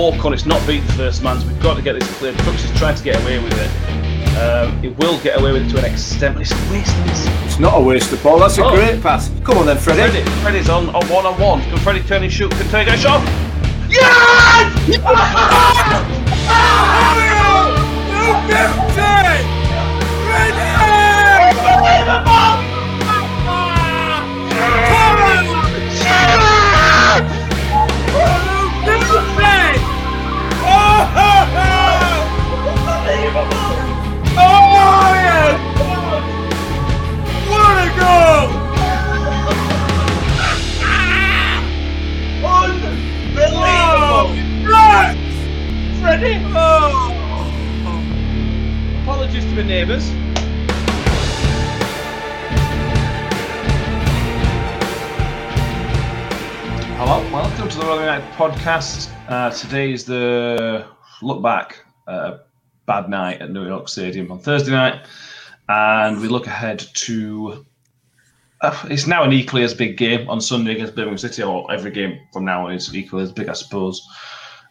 Hawk It's not beat the first man. So we've got to get this cleared. Crooks is trying to get away with it. Um, he will get away with it to an extent, but it's a waste. It's not a waste of ball. That's a oh. great pass. Come on then, Freddie. Freddie Freddie's on, on one on one. Can Freddie turn and shoot? Can Freddie get a shot? Yes! Unbelievable! Oh, Goal! Unbelievable! Right! Freddie! Oh. Apologies to the neighbours. Hello, welcome to the Rolling Night podcast. Uh, today is the look back. Uh, bad night at New York Stadium on Thursday night, and we look ahead to. Uh, it's now an equally as big game on Sunday against Birmingham City, or every game from now on is equally as big, I suppose.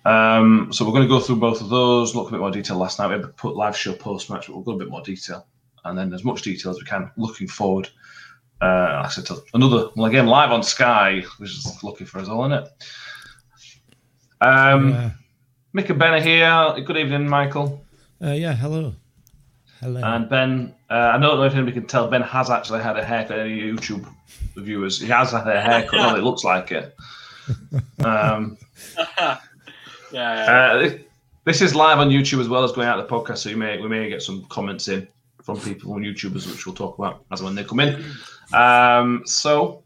Um, so we're going to go through both of those, look a bit more detail last night. We had put live show post match, but we'll go a bit more detail, and then as much detail as we can. Looking forward, uh, like I said, to another well, again live on Sky, which is looking for us all, isn't it? Um, yeah. Mick and Ben here. Good evening, Michael. Uh, yeah, hello. Hello. And Ben, uh, I don't know if anybody can tell, Ben has actually had a haircut. Any YouTube viewers, he has had a haircut. well, it looks like it. Um, yeah. yeah. Uh, this is live on YouTube as well as going out the podcast, so you may we may get some comments in from people from YouTubers, which we'll talk about as when they come in. Um, so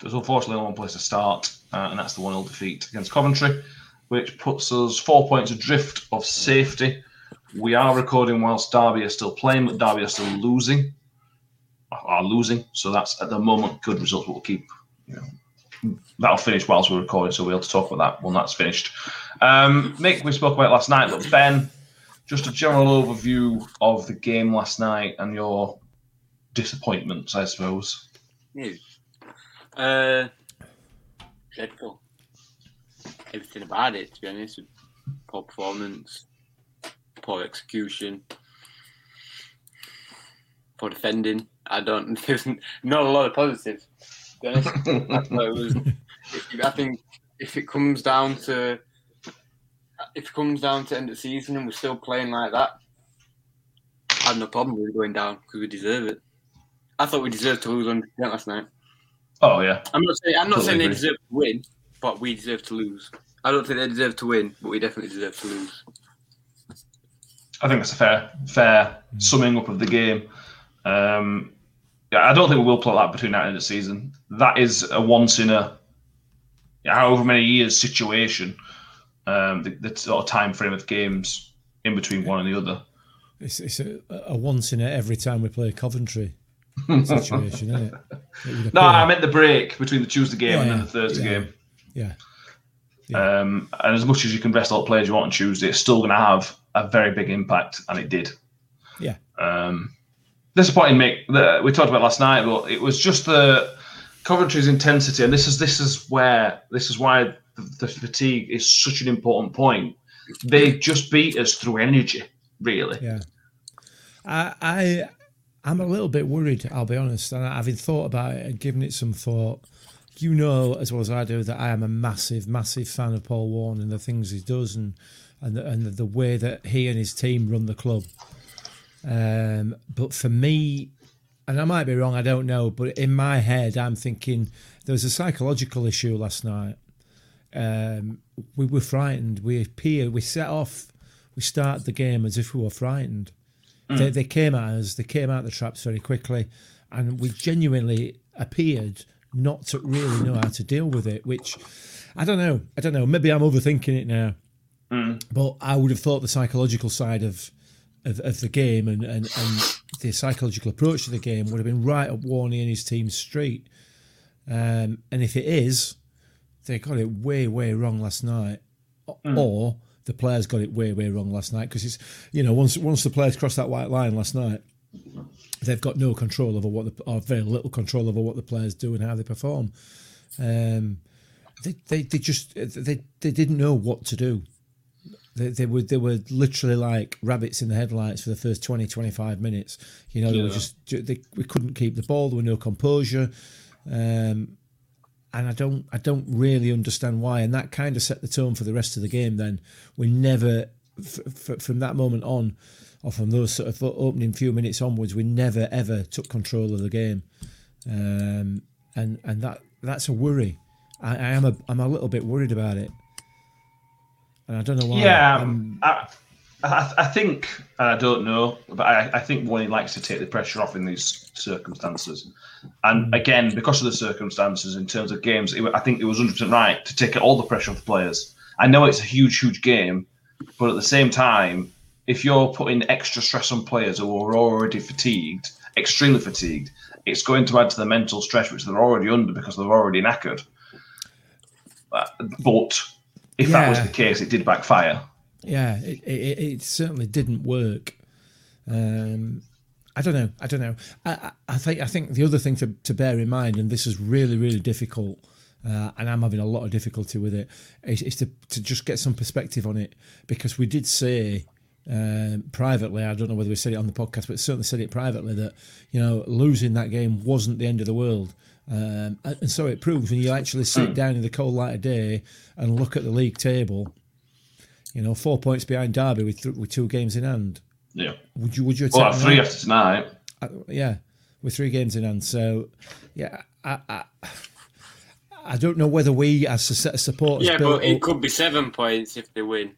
there's unfortunately only one place to start, uh, and that's the one 0 defeat against Coventry, which puts us four points adrift of safety we are recording whilst Derby are still playing, but Derby are still losing. Are losing, so that's at the moment good results. We'll keep, you know, that'll finish whilst we're recording, so we'll to talk about that when that's finished. Um, Mick, we spoke about last night, but Ben, just a general overview of the game last night and your disappointments, I suppose. Yeah. Uh, dreadful. Everything about it, to be honest. Poor performance, poor execution, poor defending. I don't. There's not a lot of positives. To be honest, was, I think if it comes down to if it comes down to end of season and we're still playing like that, I have no problem with going down because we deserve it. I thought we deserved to lose on last night. Oh yeah. I'm not saying I'm not totally saying they deserve to win, but we deserve to lose. I don't think they deserve to win, but we definitely deserve to lose. I think that's a fair fair summing up of the game. Um, yeah, I don't think we will play that between now and the season. That is a once in a however many years situation. Um, the, the, sort of time frame of games in between one and the other. It's, it's a, a once in a every time we play Coventry situation, isn't it? no, I meant the break between the Tuesday game yeah, and then the Thursday yeah, game. Yeah. yeah. Um, and as much as you can rest all the players you want on Tuesday, it's still going to have a very big impact, and it did. Yeah. Um, disappointing, Mick. That we talked about last night, but it was just the Coventry's intensity, and this is this is where this is why the, the fatigue is such an important point. They just beat us through energy, really. Yeah. I, I I'm a little bit worried. I'll be honest, and having thought about it and given it some thought. You know as well as I do that I am a massive, massive fan of Paul Warne and the things he does, and and the, and the way that he and his team run the club. Um, but for me, and I might be wrong, I don't know, but in my head, I'm thinking there was a psychological issue last night. Um, we were frightened. We appeared, we set off, we started the game as if we were frightened. Mm. They, they came at us, they came out the traps very quickly, and we genuinely appeared not to really know how to deal with it, which I don't know. I don't know. Maybe I'm overthinking it now. Mm. But I would have thought the psychological side of of, of the game and, and, and the psychological approach to the game would have been right up Warney and his team's street. Um, and if it is, they got it way, way wrong last night. Mm. Or the players got it way, way wrong last night because it's, you know, once once the players crossed that white line last night, they've got no control over what the, or very little control over what the players do and how they perform. Um, they, they, they just they, they didn't know what to do They, they were they were literally like rabbits in the headlights for the first 20, 25 minutes. You know, they were just they, we couldn't keep the ball. There were no composure, um, and I don't I don't really understand why. And that kind of set the tone for the rest of the game. Then we never f- f- from that moment on, or from those sort of opening few minutes onwards, we never ever took control of the game, um, and and that that's a worry. I, I am a I'm a little bit worried about it, and I don't know why. Yeah, I'm- I, I, I think I don't know, but I, I think Wayne likes to take the pressure off in these circumstances. And again, because of the circumstances in terms of games, it, I think it was 100% right to take all the pressure off the players. I know it's a huge, huge game, but at the same time, if you're putting extra stress on players who are already fatigued, extremely fatigued, it's going to add to the mental stress which they're already under because they're already knackered. Uh, But if that was the case, it did backfire. yeah, it, it, it certainly didn't work. Um, I don't know. I don't know. I, I, I think I think the other thing to, to bear in mind, and this is really really difficult, uh, and I'm having a lot of difficulty with it, is, is to to just get some perspective on it because we did say. Um, privately, I don't know whether we said it on the podcast, but certainly said it privately that you know losing that game wasn't the end of the world, um, and, and so it proves when you actually sit down in the cold light of day and look at the league table. You know, four points behind Derby with th- with two games in hand. Yeah. Would you would you Well, three that? after tonight. Uh, yeah, with three games in hand. So, yeah, I, I, I don't know whether we as a set of supporters. Yeah, but it up- could be seven points if they win.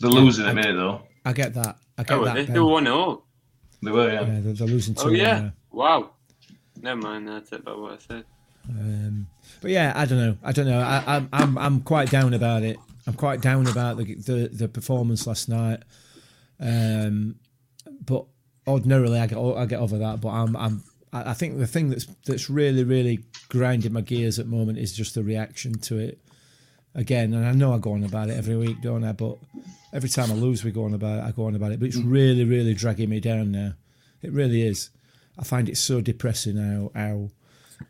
They're losing in a minute though. I get that. I get Oh, that. they, Ben. they were one oh. They were, yeah. Yeah, they're, they're losing two. Oh yeah. now. Wow. Never mind. That's about what I said. Um, but yeah, I don't know. I don't know. I, I'm I'm I'm quite down about it. I'm quite down about the the, the performance last night. Um, but ordinarily, I get I get over that. But I'm I'm I I think the thing that's that's really really grinding my gears at the moment is just the reaction to it. Again, and I know I go on about it every week, don't I? But every time I lose, we go on about it. I go on about it. But it's really really dragging me down now. It really is. I find it so depressing how how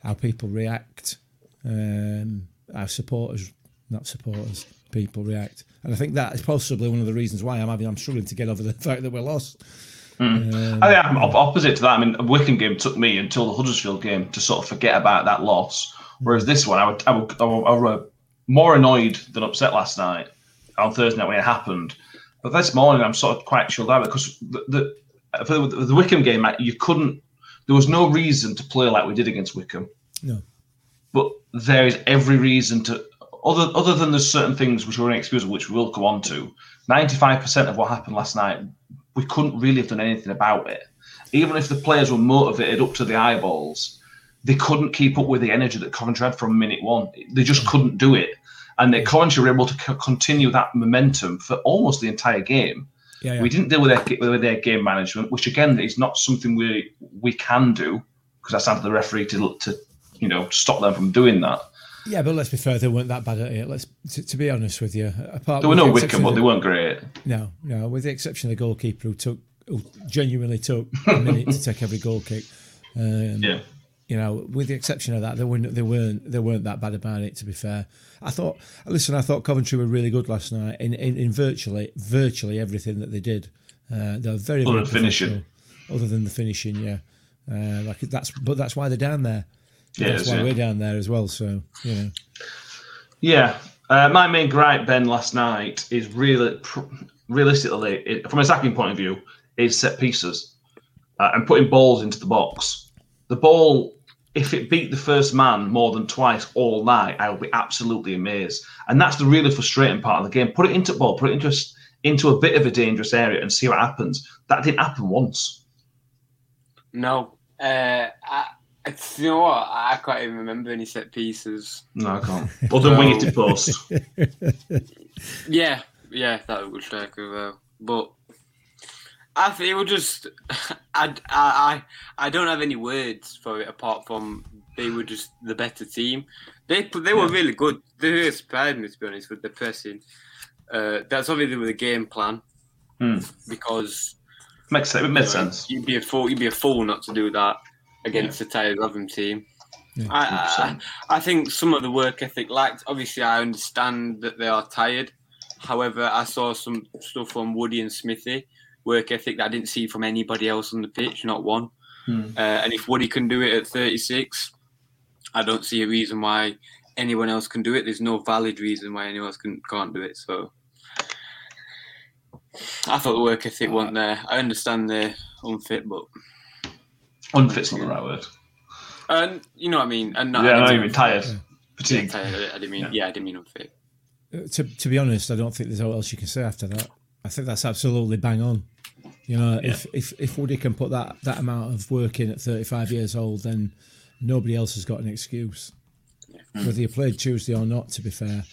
how people react, um, how supporters, not supporters, people react, and I think that is possibly one of the reasons why I'm having I'm struggling to get over the fact that we're lost. Um, I think I'm op- opposite to that. I mean, a Wycombe game took me until the Huddersfield game to sort of forget about that loss. Whereas this one, I would, I would, I would, I were more annoyed than upset last night on Thursday night when it happened. But this morning, I'm sort of quite chilled out because the, the for the, the Wycombe game, you couldn't. There was no reason to play like we did against Wycombe. No. But there is every reason to, other other than there's certain things which were inexcusable, which we will go on to. Ninety-five percent of what happened last night, we couldn't really have done anything about it. Even if the players were motivated up to the eyeballs, they couldn't keep up with the energy that Coventry had from minute one. They just couldn't do it, and Coventry were able to co- continue that momentum for almost the entire game. Yeah, yeah. We didn't deal with their with their game management, which again is not something we we can do because that's down to the referee to to you know stop them from doing that. yeah, but let's be fair, they weren't that bad at it. Let's to, to be honest with you. Apart There were no the Wycombe, but they weren't great. No, no, with the exception of the goalkeeper who took who genuinely took a minute to take every goal kick. Um, Yeah. You know, with the exception of that, they weren't they weren't they weren't that bad about it. To be fair, I thought. Listen, I thought Coventry were really good last night in in, in virtually virtually everything that they did. Uh, they were very Other very finishing. Other than the finishing, yeah. Uh, like that's but that's why they're down there. Yeah, that's why yeah. we're down there as well. So you know, Yeah. Uh, my main gripe, Ben, last night is really, pr- realistically, it, from a attacking point of view, is set pieces uh, and putting balls into the box. The ball, if it beat the first man more than twice all night, I will be absolutely amazed. And that's the really frustrating part of the game. Put it into ball, put it into a, into a bit of a dangerous area and see what happens. That didn't happen once. No. Uh, I, it's, you know what? I can't even remember any set pieces. No, I can't. Other than wing it to post. Yeah, yeah, that would strike as well. But I think it was just I, I I I don't have any words for it apart from they were just the better team. They they were Yeah. really good. They really surprised me to be honest with the pressing. Uh, that's obviously with the game plan Hmm. because Makes sense. It makes you know, sense. You'd be a fool. You'd be a fool not to do that against a tired Rotherham team. Yeah, I, I I think some of the work ethic lacked. Obviously, I understand that they are tired. However, I saw some stuff from Woody and Smithy, work ethic that I didn't see from anybody else on the pitch, not one. Hmm. Uh, and if Woody can do it at 36, I don't see a reason why anyone else can do it. There's no valid reason why anyone else can, can't do it. So I thought the work ethic wasn't there. I understand they're unfit, but Unfit's not the right word. and you know what I mean. And not, yeah, I I know didn't you mean mean tired, unfit. fatigued. I didn't mean. Yeah. I didn't mean unfit. Uh, To, to be honest, I don't think there's what else you can say after that. I think that's absolutely bang on. You know, if, if if Woody can put that, that amount of work in at 35 years old, then nobody else has got an excuse. Whether you played Tuesday or not, to be fair,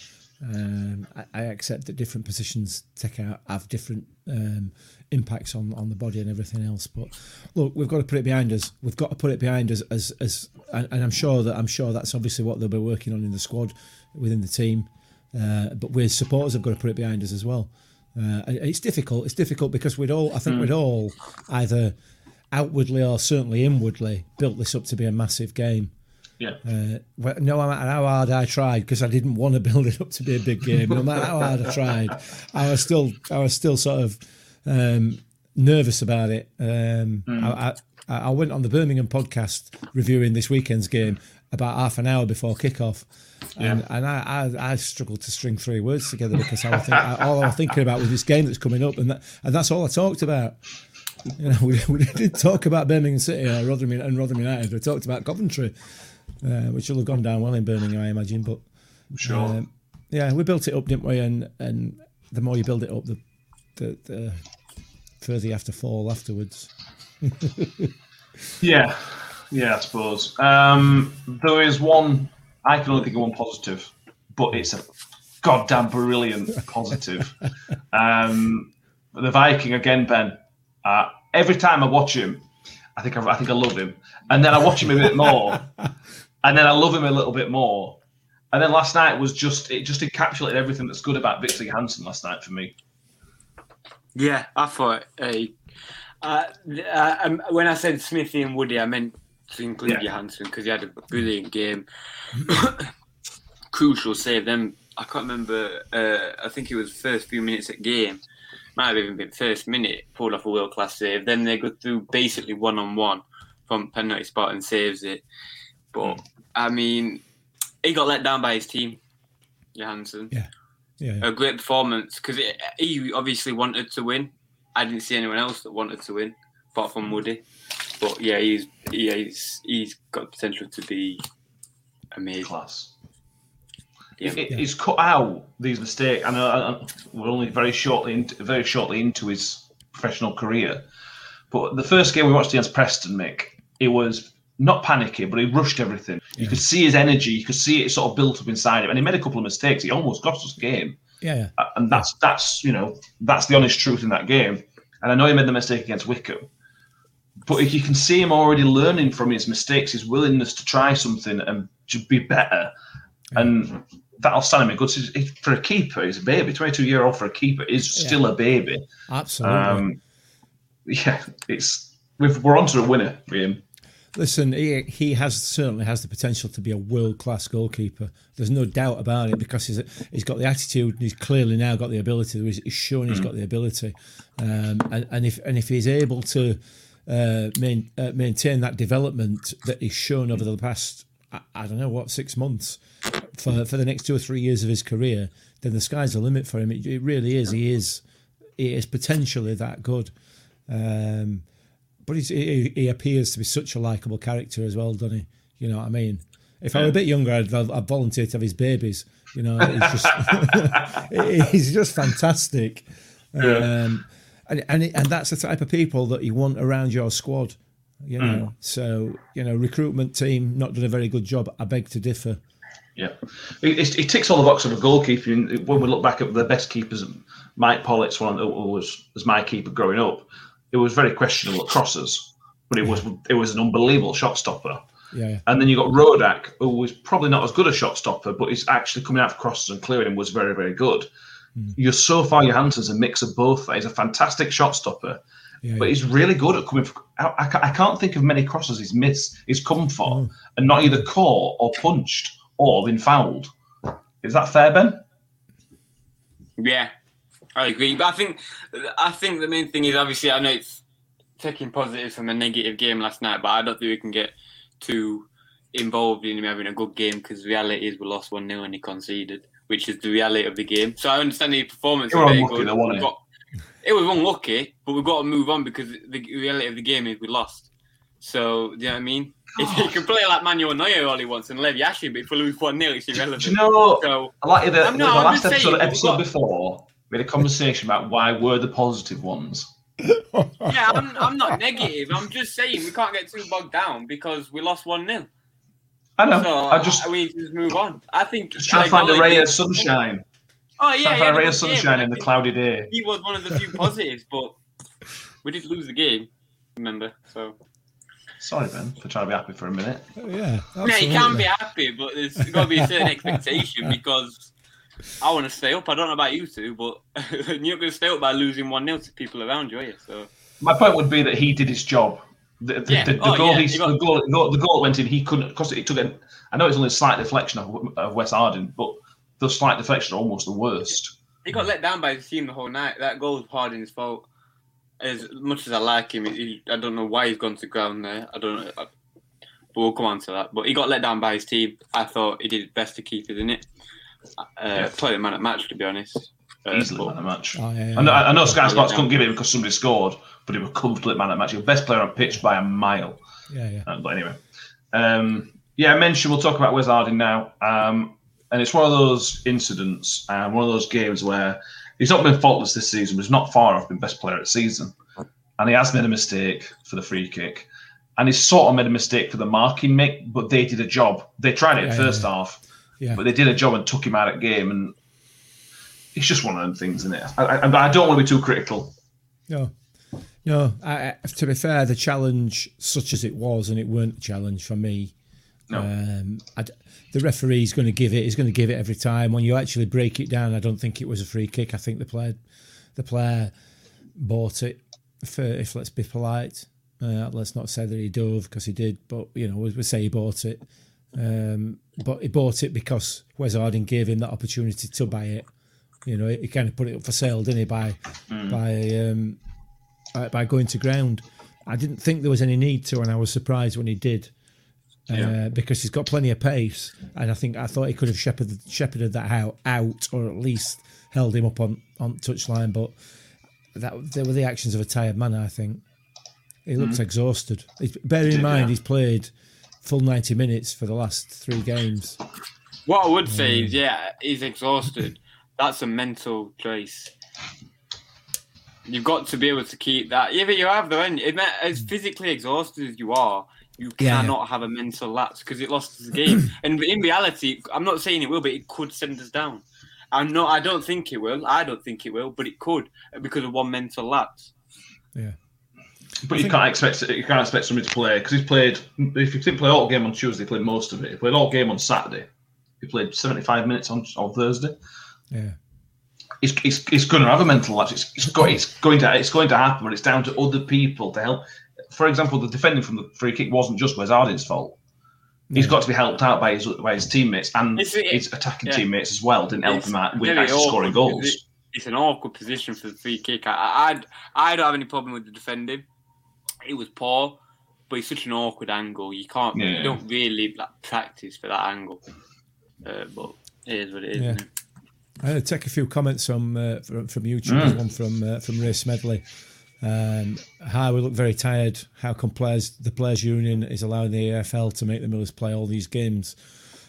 um, I, I accept that different positions take out have different um, impacts on, on the body and everything else. But look, we've got to put it behind us. We've got to put it behind us as as, and, and I'm sure that I'm sure that's obviously what they'll be working on in the squad within the team. Uh, but we as supporters have got to put it behind us as well. Uh, it's difficult. It's difficult because we'd all, I think, we'd all either outwardly or certainly inwardly built this up to be a massive game. Yeah. Uh, no matter how hard I tried, because I didn't want to build it up to be a big game. No matter how hard I tried, I was still, I was still sort of um, nervous about it. Um, I, I, I went on the Birmingham podcast reviewing this weekend's game about half an hour before kickoff, and, and I, I, I struggled to string three words together because I was think, all I was thinking about was this game that's coming up, and that, and that's all I talked about. You know, we, we did talk about Birmingham City or Rotherham and Rotherham United. We talked about Coventry, uh, which will have gone down well in Birmingham, I imagine. But Sure. um, yeah, we built it up, didn't we? And and the more you build it up, the the, the further you have to fall afterwards. Yeah, yeah, I suppose. Um, there is one. I can only think of one positive, but it's a goddamn brilliant positive. um, the Viking again, Ben. Uh, every time I watch him, I think I, I think I love him, and then I watch him a bit more, and then I love him a little bit more, and then last night was just it just encapsulated everything that's good about Viktor Johansson last night for me. Yeah, I thought. Uh, uh, uh, um, when I said Smithy and Woody, I meant to include Yeah. Johansson because he had a brilliant game. Crucial save. Then I can't remember. Uh, I think it was first few minutes at game. Might have even been first minute. Pulled off a world class save. Then they go through basically one on one from penalty spot and saves it. But I mean, he got let down by his team, Johansson Yeah, yeah. a great performance because he obviously wanted to win. I didn't see anyone else that wanted to win, apart from Woody. But yeah, he's yeah, he's he's got potential to be amazing. Class. Yeah. It- He's cut out these mistakes. I know I- we're only very shortly, into, very shortly into his professional career, but the first game we watched against Preston, Mick, it was not panicky, but he rushed everything. You could see his energy, you could see it sort of built up inside him, and he made a couple of mistakes. He almost cost us the game, Yeah, yeah. Uh, and that's that's you know that's the honest truth in that game. And I know he made the mistake against Wycombe, but if you can see him already learning from his mistakes, his willingness to try something and to be better, and that'll stand him in good. For a keeper, he's a baby. Twenty-two year old for a keeper is Yeah. still a baby. Absolutely. Um, yeah, it's we've, we're onto a winner for him. Listen, he, he has certainly has the potential to be a world class goalkeeper. There's no doubt about it because he's he's got the attitude. and He's clearly now got the ability. He's, he's shown he's got the ability, um, and, and if and if he's able to uh, main, uh, maintain that development that he's shown over the past, I, I don't know what six months, for for the next two or three years of his career, then the sky's the limit for him. It, it really is. He is he is potentially that good. Um, but he's, he, he appears to be such a likable character as well, doesn't he? You know what I mean? If I were a bit younger, I'd, I'd volunteer to have his babies. You know, he's just he's just fantastic, um, and and and that's the type of people that you want around your squad. You mm. know, so you know, recruitment team not done a very good job. I beg to differ. Yeah, it, he ticks all the boxes of a goalkeeper. When we look back at the best keepers, Mike Pollitt's one who was was my keeper growing up. It was very questionable at crosses, but it was it was an unbelievable shot stopper. Yeah. And then you got Rodak, who was probably not as good a shot stopper, but he's actually coming out for crosses and clearing him was very, very good. You're so far Johansson's a mix of both. He's a fantastic shot stopper, Yeah, but he's really good at coming. For, I, I, can't think of many crosses he's missed, he's come for, Mm. and not either caught or punched or been fouled. Is that fair, Ben? Yeah, I agree, but I think I think the main thing is obviously I know it's taking positives from a negative game last night, but I don't think we can get too involved in him having a good game because reality is we lost one 0 and he conceded, which is the reality of the game. So I understand the performance. Very unlucky good. though, weren't We've they? got- it was unlucky, but we've got to move on because the reality of the game is we lost. So, do you know what I mean? If you can play like Manuel Neuer all he wants and Lev Yashin, but if we lose 1 0, it's irrelevant. Do you know? So, I like the, I'm not- the I'm last episode, saying, episode got- before. We had a conversation about why we're the positive ones. yeah, I'm, I'm not negative. I'm just saying we can't get too bogged down because we lost 1 0. I know. So, I just we need to just move on. I think. just trying to find a ray of sunshine. Oh, yeah. Trying to he find a ray of sunshine and in the cloudy day. He was one of the few positives, but we did lose the game, remember? So. Sorry, Ben, for trying to be happy for a minute. Oh, yeah, Yeah, you can be happy, but there's got to be a certain expectation because I want to stay up. I don't know about you two, but you're going to stay up by losing 1 0 to people around you, are you? So, My point would be that he did his job. The, the, Yeah. the, the Oh, goal, yeah, he, he got- the, goal, the goal, the goal went in, he couldn't because it took a. I know it's only a slight deflection of, of Wes Harding, but the slight deflection almost the worst. he got let down by his team the whole night. That goal was hard in his fault. As much as I like him, he, I don't know why he's gone to ground there. I don't know. But we'll come on to that. But he got let down by his team. I thought he did his best to keep it in it. Uh, Yeah. The man at match, to be honest. Uh, Easily but- man of the match. Oh, yeah, yeah. I know, I know Sky Sports couldn't give it because somebody scored, but he was comfortably man of the match. He was best player on pitch by a mile. yeah, yeah. Uh, but anyway, um, yeah, I mentioned we'll talk about Wes Harding now, um, and it's one of those incidents and one of those games where he's not been faultless this season, but he's not far off being best player of the season, and he has made a mistake for the free kick, and he's sort of made a mistake for the marking make, but they did a job. They tried it Yeah, in first yeah. half, Yeah. but they did a job and took him out of game, and it's just one of them things, isn't it? I, I, I don't want to be too critical. No, no. I, to be fair, the challenge, such as it was, and it weren't a challenge for me. No. Um, the referee's going to give it. He's going to give it every time. When you actually break it down, I don't think it was a free kick. I think the player, the player, bought it. For, if let's be polite, uh, let's not say that he dove because he did, but you know we, we say he bought it. Um, but he bought it because Wes Harding gave him that opportunity to buy it. You know, he kind of put it up for sale, didn't he? By by um, by, by going to ground. I didn't think there was any need to, and I was surprised when he did, uh, because he's got plenty of pace, and I think I thought he could have shepherded, shepherded that out, out, or at least held him up on on touchline. But that they were the actions of a tired man. I think he looks exhausted. He's, bear in mind yeah. he's played full ninety minutes for the last three games. What I would say is, yeah, he's exhausted. That's a mental choice. You've got to be able to keep that. Either you have the end, as mm. physically exhausted as you are, you Yeah. cannot have a mental lapse because it lost the game. and in reality, I'm not saying it will, but it could send us down. I'm not. I don't think it will. I don't think it will, but it could because of one mental lapse. Yeah, But you can't expect you can't expect somebody to play because he's played. If he didn't play all game on Tuesday, he played most of it. He played all game on Saturday. He played seventy five minutes on, on Thursday. Yeah, It's, he's, he's going to have a mental lapse. It's, it's, go, it's going to it's going to happen, but it's down to other people to help. For example, the defending from the free kick wasn't just Wes Harding's fault. He's got to be helped out by his by his teammates and it- his attacking yeah. teammates as well. Didn't help It's him out with very actually scoring goals. It's an awkward position for the free kick. I, I, I'd- I don't have any problem with the defending. It was poor, but it's such an awkward angle. You can't, Yeah. you don't really like, practice for that angle. Uh, but it is what it is. Yeah. isn't it? I'm going to take a few comments from uh, from, from YouTube. There's One from uh, from Ray Smedley. Um, how we look very tired. How come players the players' union is allowing the EFL to make the Millers play all these games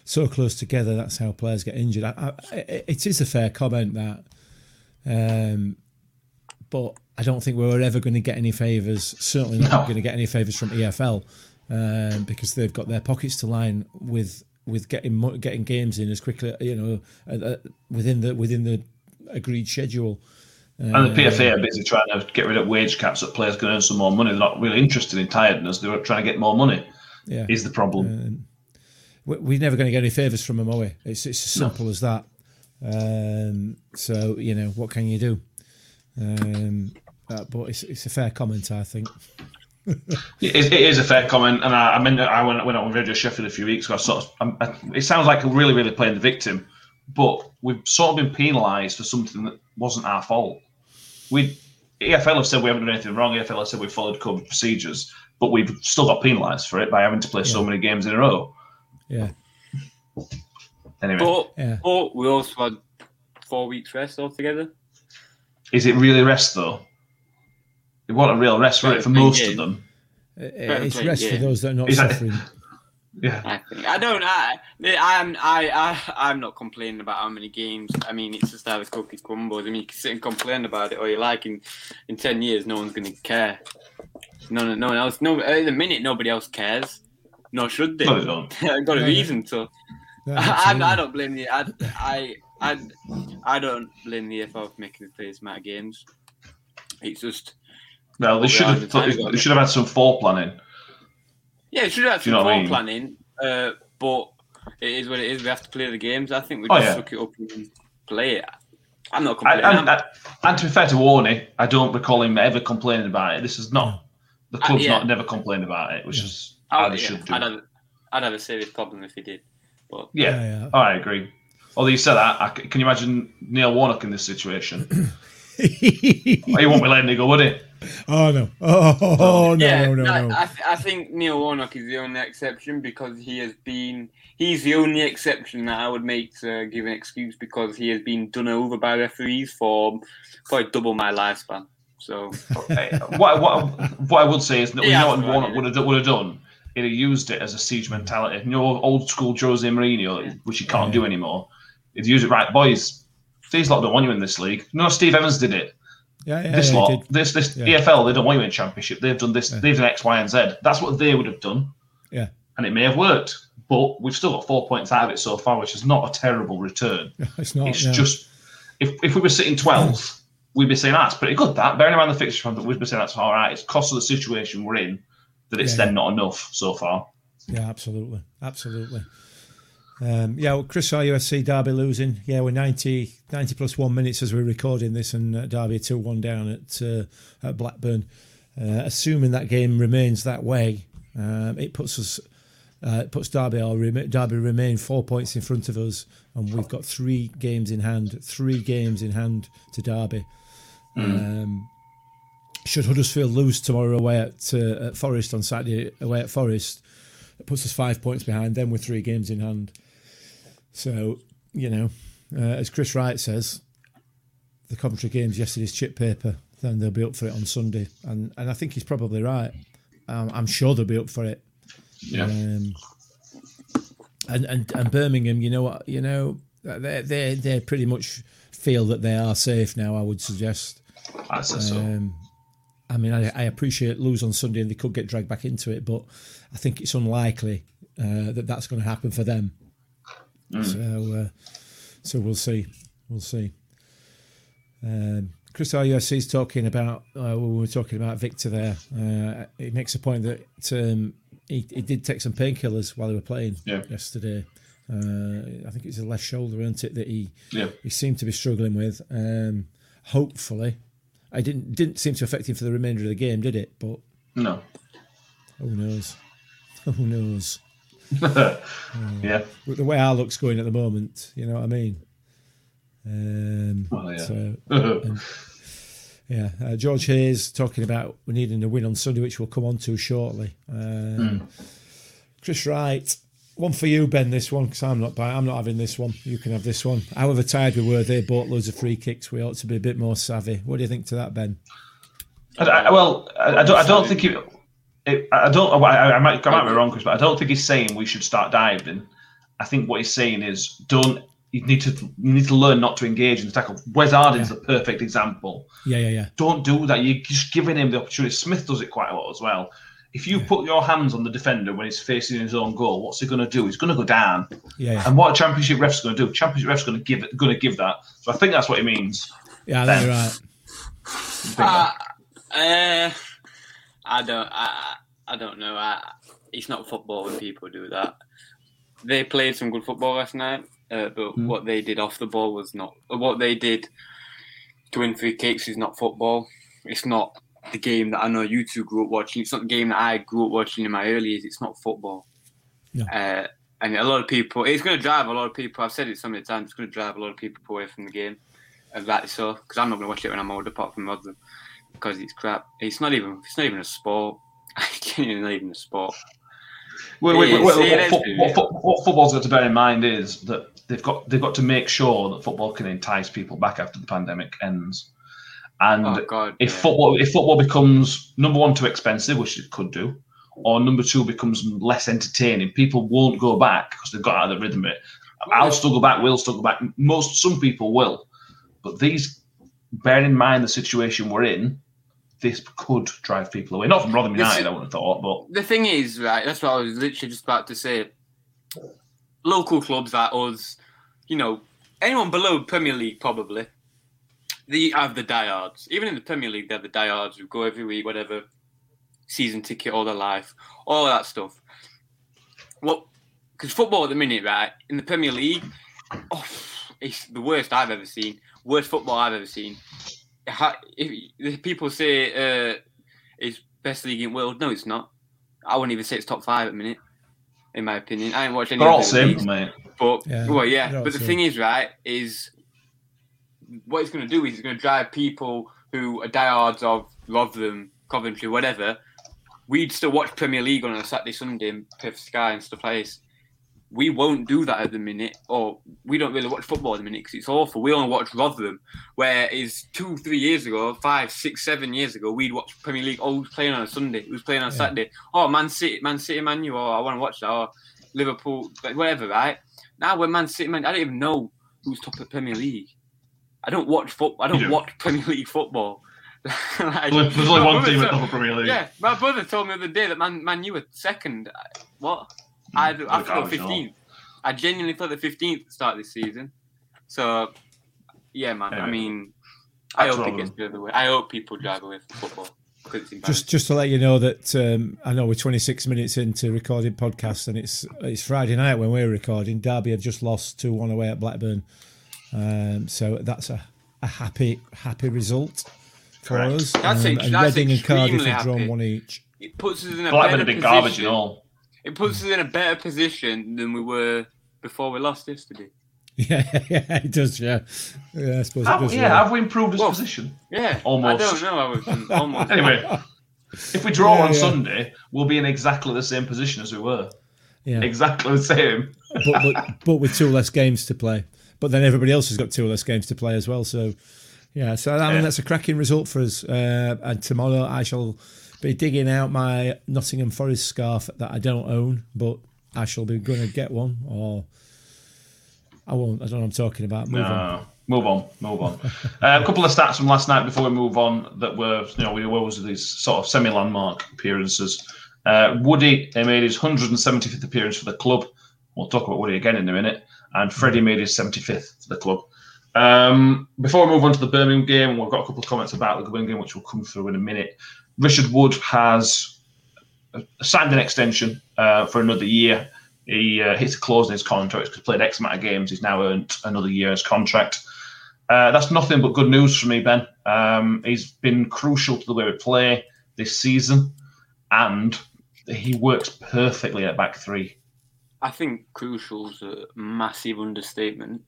so close together? That's how players get injured. I, I, it is a fair comment that, um, but I don't think we're ever going to get any favours. Certainly not No. going to get any favours from EFL um, because they've got their pockets to line with with getting getting games in as quickly you know uh, uh, within the within the agreed schedule. And the PFA are busy trying to get rid of wage caps so players can earn some more money. They're not really interested in tiredness. They're trying to get more money. Yeah, Is the problem? we- we're never going to get any favours from them, are we? It's it's as simple as that. Um, so you know what can you do? Um, uh, but it's it's a fair comment, I think. It is, it is a fair comment, and I, I mean, I went, went out on Radio Sheffield a few weeks ago. I sort of, I'm, I, it sounds like I'm really, really playing the victim, but we've sort of been penalised for something that wasn't our fault. We EFL have said we haven't done anything wrong. EFL have said we've followed COVID procedures, but we've still got penalised for it by having to play so many games in a row. Yeah, Anyway, But, Yeah. but we also had four weeks rest altogether. is it really rest though? It wasn't a real rest, right? For most of them. Uh, it's play rest for those that are not Is that- suffering. Yeah. I think I don't. I, I'm. I, I. I'm not complaining about how many games. I mean, it's just how the cookie crumbles. I mean, you can sit and complain about it, or you like. In in ten years, no one's going to care. No, no, no one else. No, at the minute, nobody else cares. Nor should they? No, they don't. I've got a No, reason to. No, I, I. I don't blame the. I, I, I, I don't blame the EFL for making the players amount games. It's just. Well, they should we have in the they should have had some foreplanning. Yeah, it should have Do you some know what I mean? uh, but it is what it is. We have to play the games. I think we Oh, just yeah. suck it up and play it. I'm not complaining. and, I'm- and, and to be fair to Warney, I don't recall him ever complaining about it. This is not the Uh, club's yeah. not never complained about it, which Yeah. is I how would- they yeah, should do. I'd have, I'd have a serious problem if he did. But Yeah, Yeah, yeah. Oh, I agree. Although you said that, I c can you imagine Neil Warnock in this situation? he won't be letting it go, would he? Oh no! Oh, um, no! yeah, no! No! I, no. I, I think Neil Warnock is the only exception because he has been. He's the only exception that I would make to give an excuse because he has been done over by referees for probably double my lifespan. So what, what, what I would say is, that you Yeah, know what right, Warnock would have, would have done? He'd have used it as a siege mentality. You know, old school Jose Mourinho, which he can't Yeah. do anymore. He'd use it right, boys. These lot don't want you in this league. No, Steve Evans did it. Yeah, yeah, this yeah, lot, this this. EFL, they don't want you in Championship. They've done this. They've done X, Y, and Z. That's what they would have done. Yeah. and it may have worked, but we've still got four points out of it so far, which is not a terrible return. It's not. it's just if if we were sitting twelfth, we'd be saying ah, that's pretty good. That bearing in mind the fixture front, we'd be saying that's all right. It's cost of the situation we're in that it's then not enough so far. Yeah, absolutely, absolutely. Um, yeah, well, Chris RUSC Derby losing. Yeah, we're 90, 90 plus one minutes as we're recording this, and uh, Derby two one down at uh, at Blackburn. Uh, assuming that game remains that way, um, it puts us. Uh, it puts Derby or rem- Derby remain four points in front of us, and we've got three games in hand. Three games in hand to Derby. Um, should Huddersfield lose tomorrow away at, uh, at Forest on Saturday away at Forest, it puts us five points behind them with three games in hand. So, you know, uh, as Chris Wright says, the Coventry game's yesterday's chip paper, then they'll be up for it on Sunday. And and I think he's probably right. Um, I'm sure they'll be up for it. Yeah, Um, and, and and Birmingham, you know what, you know, they they they pretty much feel that they are safe now. I would suggest. I say so. Um, I mean, I, I appreciate lose on Sunday and they could get dragged back into it, but I think it's unlikely uh, that that's going to happen for them. So, uh, so we'll see. We'll see. Um, Chris RUSC is talking about. Uh, we were talking about Viktor there. Uh, he makes a point that um, he, he did take some painkillers while he were playing Yeah. yesterday. Uh, I think it's the left shoulder, isn't it, that he yeah, he seemed to be struggling with. Um, hopefully, I didn't didn't seem to affect him for the remainder of the game, did it? But no, who knows? Who knows? yeah. With the way our luck's going at the moment, you know what I mean. Um, Well, yeah. So yeah, uh, George Hayes talking about we needing a win on Sunday, which we'll come on to shortly. Um, Chris Wright, one for you, Ben. This one because I'm not buying, I'm not having this one. You can have this one. However tired we were, they bought loads of free kicks. We ought to be a bit more savvy. What do you think to that, Ben? I, I, well, I, I don't. I don't think it. It I don't. I, I might. I might be wrong, Chris, but I don't think he's saying we should start diving. I think what he's saying is don't. You need to. You need to learn not to engage in the tackle. Wes Harding's the perfect example. Yeah, yeah, yeah. Don't do that. You're just giving him the opportunity. Smith does it quite a lot as well. If you put your hands on the defender when he's facing his own goal, what's he going to do? He's going to go down. Yeah, yeah. And what a championship ref's going to do? Championship ref's going to give it. Going to give that. So I think that's what he means. Yeah, I think you're right. I Uh, uh, I don't. I, I don't know. I, it's not football when people do that. They played some good football last night, uh, but Hmm. what they did off the ball was not. What they did to win free kicks is not football. It's not the game that I know you two grew up watching. It's not the game that I grew up watching in my early years. It's not football. No. Uh, and a lot of people. It's going to drive a lot of people. I've said it so many times. It's going to drive a lot of people away from the game, and rightly so. Because I'm not going to watch it when I'm older, apart from Rotherham, because it's crap. It's not even. It's not even a sport. It's not even a sport. Well, wait, wait, wait, it what, is, fo- yeah. what, fo- what football's got to bear in mind is that they've got they've got to make sure that football can entice people back after the pandemic ends. And Oh God! if yeah. football if football becomes number one too expensive, which it could do, or number two becomes less entertaining, people won't go back because they've got out of the rhythm it. I'll still go back. Will still go back. Most some people will, but these, bearing in mind the situation we're in, this could drive people away. Not from Rotherham United, is- I wouldn't have thought, but the thing is, right? That's what I was literally just about to say. Local clubs like us, you know, anyone below Premier League probably, they have the diehards. Even in the Premier League, they have the diehards who go every week, whatever, season ticket all their life, all that stuff. What? Because football at the minute, right? In the Premier League, oh, it's the worst I've ever seen. Worst football I've ever seen. Ha- If, if people say uh, it's best league in the world, no, it's not. I wouldn't even say it's top five at the minute, in my opinion. I ain't watched any they're all the simple, leagues, mate. but Yeah, well, yeah. But the simple. thing is, right, is what it's going to do is it's going to drive people who are diehards of Rotherham, Coventry, whatever. We'd still watch Premier League on a Saturday, Sunday, and pay Sky and stuff like this. We won't do that at the minute, or we don't really watch football at the minute because it's awful. We only watch Rotherham, where is two, three years ago, five, six, seven years ago, we'd watch Premier League. Oh, who's playing on a Sunday? Who's playing on a Yeah. Saturday? Oh, Man City, Man City, Man U. Oh, I want to watch that. Or Liverpool, whatever, right? Now we're Man City, Man. I don't even know who's top of Premier League. I don't watch football. I don't watch Premier League football. Like, There's only, there's only my one team at of Premier League. Yeah, my brother told me the other day that Man, Man U were second. What? I, I thought out, 15th. I genuinely thought the 15th start this season. So, yeah, man. I mean, I hope it gets then. the other way. I hope people drive away from football. 'cause it's embarrassing. Just just to let you know that um, I know we're 26 minutes into recording podcast and it's it's Friday night when we're recording. Derby have just lost 2 1 away at Blackburn. Um, so that's a, a happy happy result for Correct. us. That's Um, ex- and that's Reading and Cardiff have drawn happy. one each. it puts us in a Blackburn have been garbage and all. It puts us in a better position than we were before we lost yesterday. Yeah, yeah, it does. Yeah, yeah. I suppose it Have, does. yeah, have we improved his Well, position? Yeah, Almost. I don't know. I was almost. Anyway, if we draw Yeah, on yeah. Sunday, we'll be in exactly the same position as we were. yeah. Exactly the same. but, but but with two less games to play. But then everybody else has got two less games to play as well. So yeah, so I mean Yeah. that's a cracking result for us. Uh, and tomorrow I shall be digging out my Nottingham Forest scarf that I don't own, but I shall be going to get one, or I won't. I don't know what I'm talking about. Move on. Move on, move on. uh, a couple of stats from last night before we move on that were, you know, we were always these sort of semi-landmark appearances. Uh, Woody made his 175th appearance for the club. We'll talk about Woody again in a minute. And Freddie made his 75th for the club. Um, before we move on to the Birmingham game, we've got a couple of comments about the Birmingham game, which we'll come through in a minute. Richard Wood has signed an extension uh, for another year. He uh, a clause in his contract. He's played X amount of games. He's now earned another year's contract. Uh, that's nothing but good news for me, Ben. Um, he's been crucial to the way we play this season, and he works perfectly at back three. I think crucial's a massive understatement.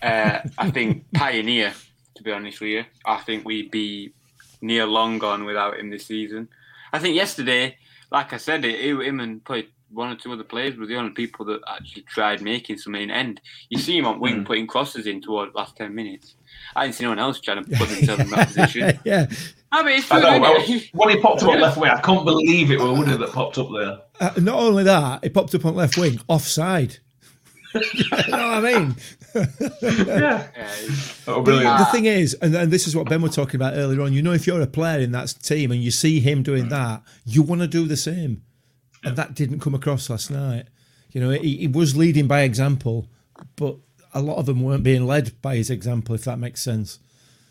Uh, I think pioneer, to be honest with you. I think we'd be near long gone without him this season. I think yesterday, like I said, it, him and probably one or two other players were the only people that actually tried making something. main end. You see him on wing Mm. putting crosses in toward the last 10 minutes. I didn't see no one else trying to put themselves in that position. yeah. I mean, it's I know. isn't? When he popped up on left wing, I can't believe it was Woody that popped up there. Uh, not only that, it popped up on left wing, offside. You know what I mean? Yeah, Yeah, oh, brilliant. the thing is, and, and this is what Ben was talking about earlier on. You know, if you're a player in that team and you see him doing mm. that, you want to do the same, and that didn't come across last night. You know, he, he was leading by example, but a lot of them weren't being led by his example, if that makes sense.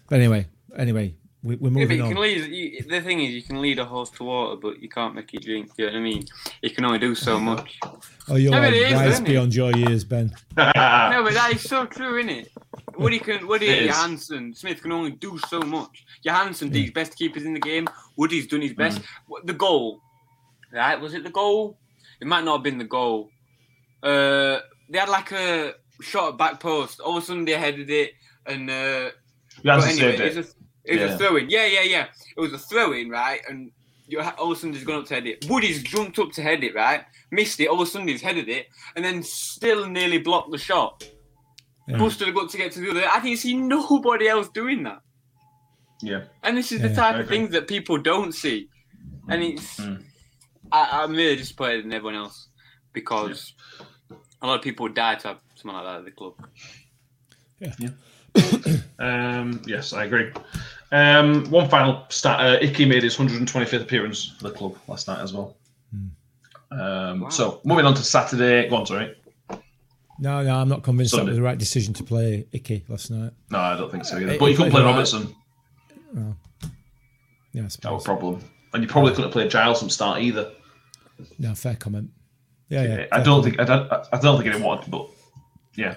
But anyway, anyway, we, we're moving you on. lead. You, the thing is, you can lead a horse to water, but you can't make it drink. Do you know what I mean? You can only do so much. Oh, you're Yeah, but wise isn't it? beyond your years, Ben. no, but that is so true, isn't it? Woody can, Woody, It is. Johansson, Smith can only do so much. Johansson did his best keepers in the game. Woody's done his best. Mm. What- The goal, right? Was it the goal? It might not have been the goal. Uh, they had like a shot at back post. All of a sudden they headed it, and uh, You but answered anyway, saved it was, it. was Yeah. a throw in. Yeah, yeah, yeah. It was a throw in, right? And all of a sudden he's gone up to head it. Woody's jumped up to head it, right? Missed it. All of a sudden he's headed it, and then still nearly blocked the shot. Yeah. Busted a gut to get to the other. I can see nobody else doing that. Yeah. And this is Yeah, the type of things that people don't see. And it's, Mm. I, I'm really disappointed in everyone else because a lot of people would die to have someone like that at the club. Yeah. yeah. um, yes, I agree. Um, one final stat: uh, Icky made his 125th appearance for the club last night as well. Um, Wow. So moving on to Saturday. Go on, sorry. No, no, I'm not convinced that was the right decision to play Icky last night. No, I don't think so either. He- But you couldn't play all right. Robertson. Yeah, I That was a problem. And you probably couldn't have played Giles from start either. No, fair comment. Yeah, yeah. I don't comment. think I don't, I don't think it wanted, but yeah.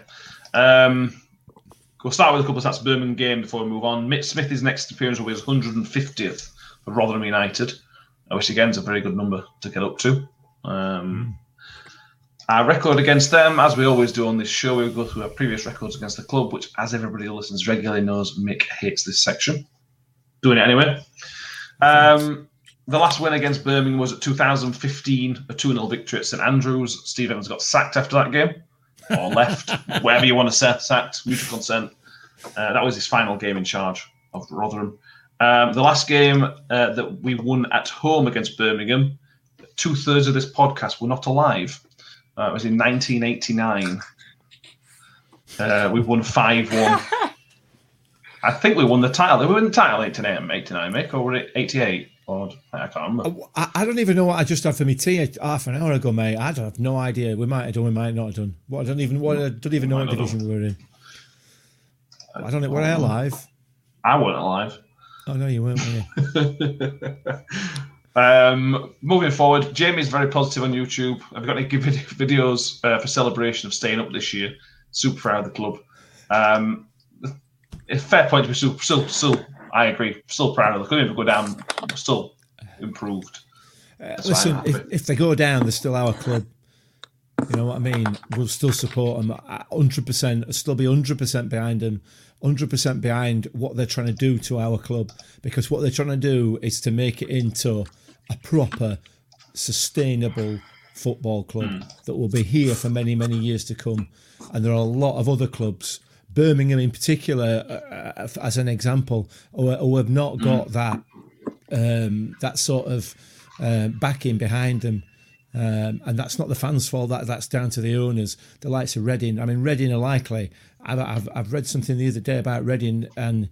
Um, we'll start with a couple of stats. Birmingham game before we move on. Mitch Smith, his next appearance will be his 150th for Rotherham United, which again is a very good number to get up to. Um, Our record against them, as we always do on this show, we go through our previous records against the club, which, as everybody who listens regularly knows, Mick hates this section. Doing it anyway. Um, the last win against Birmingham was at 2015, a 2 0 victory at St Andrews. Steve Evans got sacked after that game, or left, whatever you want to say, sacked, mutual consent. Uh, that was his final game in charge of Rotherham. Um, the last game uh, that we won at home against Birmingham, two thirds of this podcast were not alive. Uh, it was in 1989. Uh, we won 5 1. I think we won the title. Did we win the title in 89, 89 Mick, or were it 88? I can't remember. I, I don't even know what I just had for my tea half an hour ago, mate. I don't have no idea. We might have done, we might not have done. What I don't even what I don't even know what division we were in. I don't know. Were I alive? I weren't alive. Oh no, you weren't. Were you? um, moving forward, Jamie's very positive on YouTube. Have you got any vid- videos uh, for celebration of staying up this year? Super proud of the club. Um, fair point to be still, still, still, I agree, still proud of the club. If we go down, still improved. Uh, why Listen, if, if they go down, they're still our club. You know what I mean? We'll still support them 100%, still be 100% behind them, 100% behind what they're trying to do to our club. Because what they're trying to do is to make it into a proper, sustainable football club hmm. that will be here for many, many years to come. And there are a lot of other clubs, Birmingham in particular, uh, uh, as an example, or, who have not got that um, that sort of uh, backing behind them. Um, and that's not the fans' fault. That that's down to the owners, the likes of Reading. I mean, Reading are likely. I've, I've, I've read something the other day about Reading, and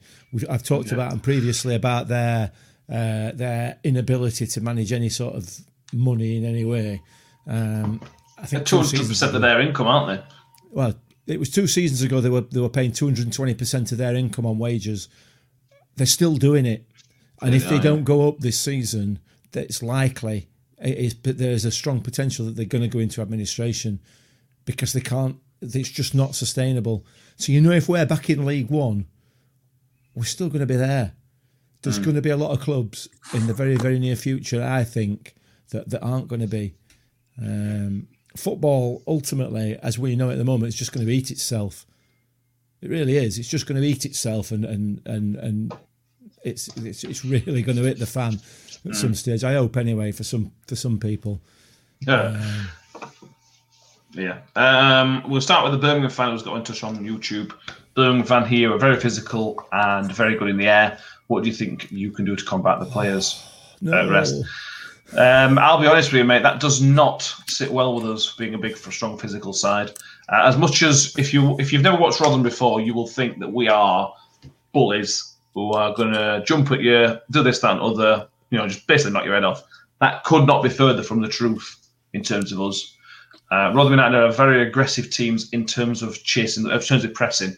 I've talked about them previously about their uh, their inability to manage any sort of money in any way. Um, I think Two hundred percent of their income, aren't they? well, it was two seasons ago they were they were paying 220 percent of their income on wages. They're still doing it, and if they Yeah. don't go up this season, that's likely it is. But there's a strong potential that they're going to go into administration because they can't. It's just not sustainable. So you know, if we're back in League One, we're still going to be there. There's going to be a lot of clubs in the very very near future. I think that that aren't going to be. Um, football ultimately, as we know at the moment, is just going to eat itself. It really is. It's just going to eat itself, and and and and it's it's, it's really going to hit the fan at some stage. I hope anyway for some for some people. Yeah. Yeah. Um, we'll start with the Birmingham fan who's got in touch on YouTube. Birmingham fan here are very physical and very good in the air. What do you think you can do to combat the players? No, Uh, rest. Um, I'll be honest with you, mate. That does not sit well with us being a big, strong physical side. Uh, as much as if you if you've never watched Rotherham before, you will think that we are bullies who are going to jump at you, do this, that, and other. You know, just basically knock your head off. That could not be further from the truth in terms of us. Uh, Rotherham United are very aggressive teams in terms of chasing, in terms of pressing.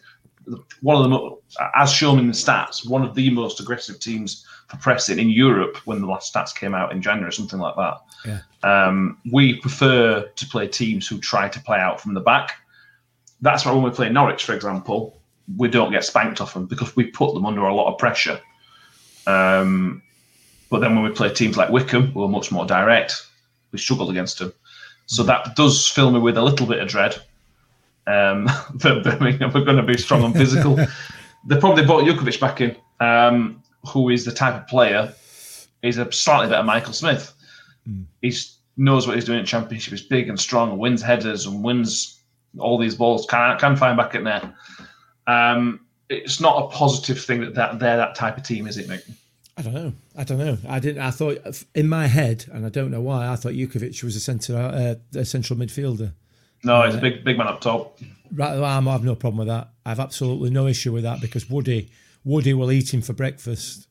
One of the, mo- as shown in the stats, one of the most aggressive teams for pressing in Europe when the last stats came out in January, something like that. Yeah. Um, we prefer to play teams who try to play out from the back. That's why when we play Norwich, for example, we don't get spanked off them because we put them under a lot of pressure. Um, but then when we play teams like Wycombe, who are much more direct, we struggled against them. So that does fill me with a little bit of dread. Um, that Birmingham are going to be strong and physical. they probably brought Jutkiewicz back in, um, who is the type of player. He's a slightly better Michael Smith. He knows what he's doing in Championship. He's big and strong, and wins headers and wins all these balls. Can can find back in there. Um, it's not a positive thing that, that they're that type of team, is it, Mick? I don't know. I don't know. I didn't. I thought in my head, and I don't know why. I thought Jutkiewicz was a centre, uh, a central midfielder. No, he's a big big man up top. Right, well, I have no problem with that. I have absolutely no issue with that because Woody, Woody will eat him for breakfast.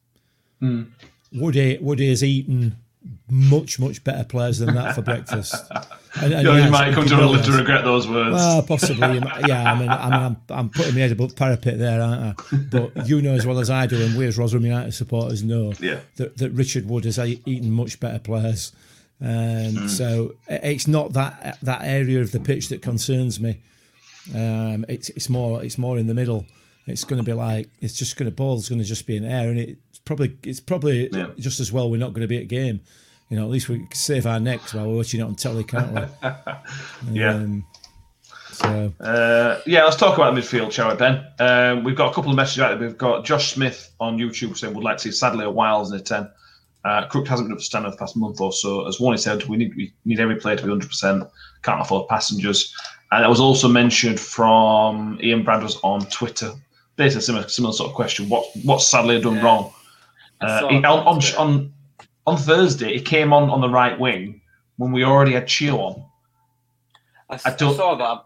Woody, Woody has eaten much, much better players than that for breakfast. And, and You, you might come to will live to regret those words. Well, possibly. Yeah, I mean, I mean I'm, I'm putting my head above the parapet there, aren't I? But you know as well as I do, and we as Rotherham United supporters know Yeah. that, that Richard Wood has eaten much better players. Um, So it's not that that area of the pitch that concerns me. Um, it's it's more it's more in the middle. It's going to be like it's just going to ball's going to just be in air, and it's probably it's probably Yeah. just as well we're not going to be at game. You know, at least we save our necks while we're watching it on telly, can't we? yeah. Um, so Uh, yeah, let's talk about the midfield, shall we, Ben? Um, we've got a couple of messages out there. We've got Josh Smith on YouTube saying we'd like to see Sadlier a Wiles in a 10. Uh, Crook hasn't been up to standard the past month or so. As Warney said, we need we need every player to be 100%. Can't afford passengers. And that was also mentioned from Ian Bradwers on Twitter. Basically, similar, similar sort of question. What what's Sadlier done Yeah. wrong? Uh, he- on, on, on, Thursday, he came on on the right wing when we already had Chio on. I, I I saw that.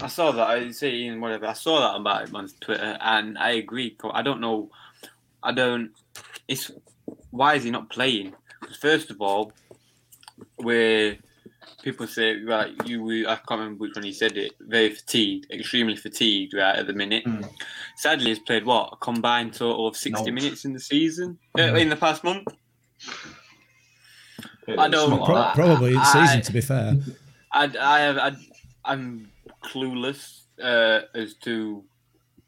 I saw that. I say Ian, whatever. I saw that about him on Twitter, and I agree. I don't know. I don't. It's why is he not playing? First of all, where people say right, you. were- I can't remember which one he said it. Very fatigued, extremely fatigued, right at the minute. Mm. Sadlier, he's played what a combined total of sixty No. minutes in the season uh, in the past month. I don't- Something like pro- probably in I- season, to be fair. I, I have, I, I'm clueless uh, as to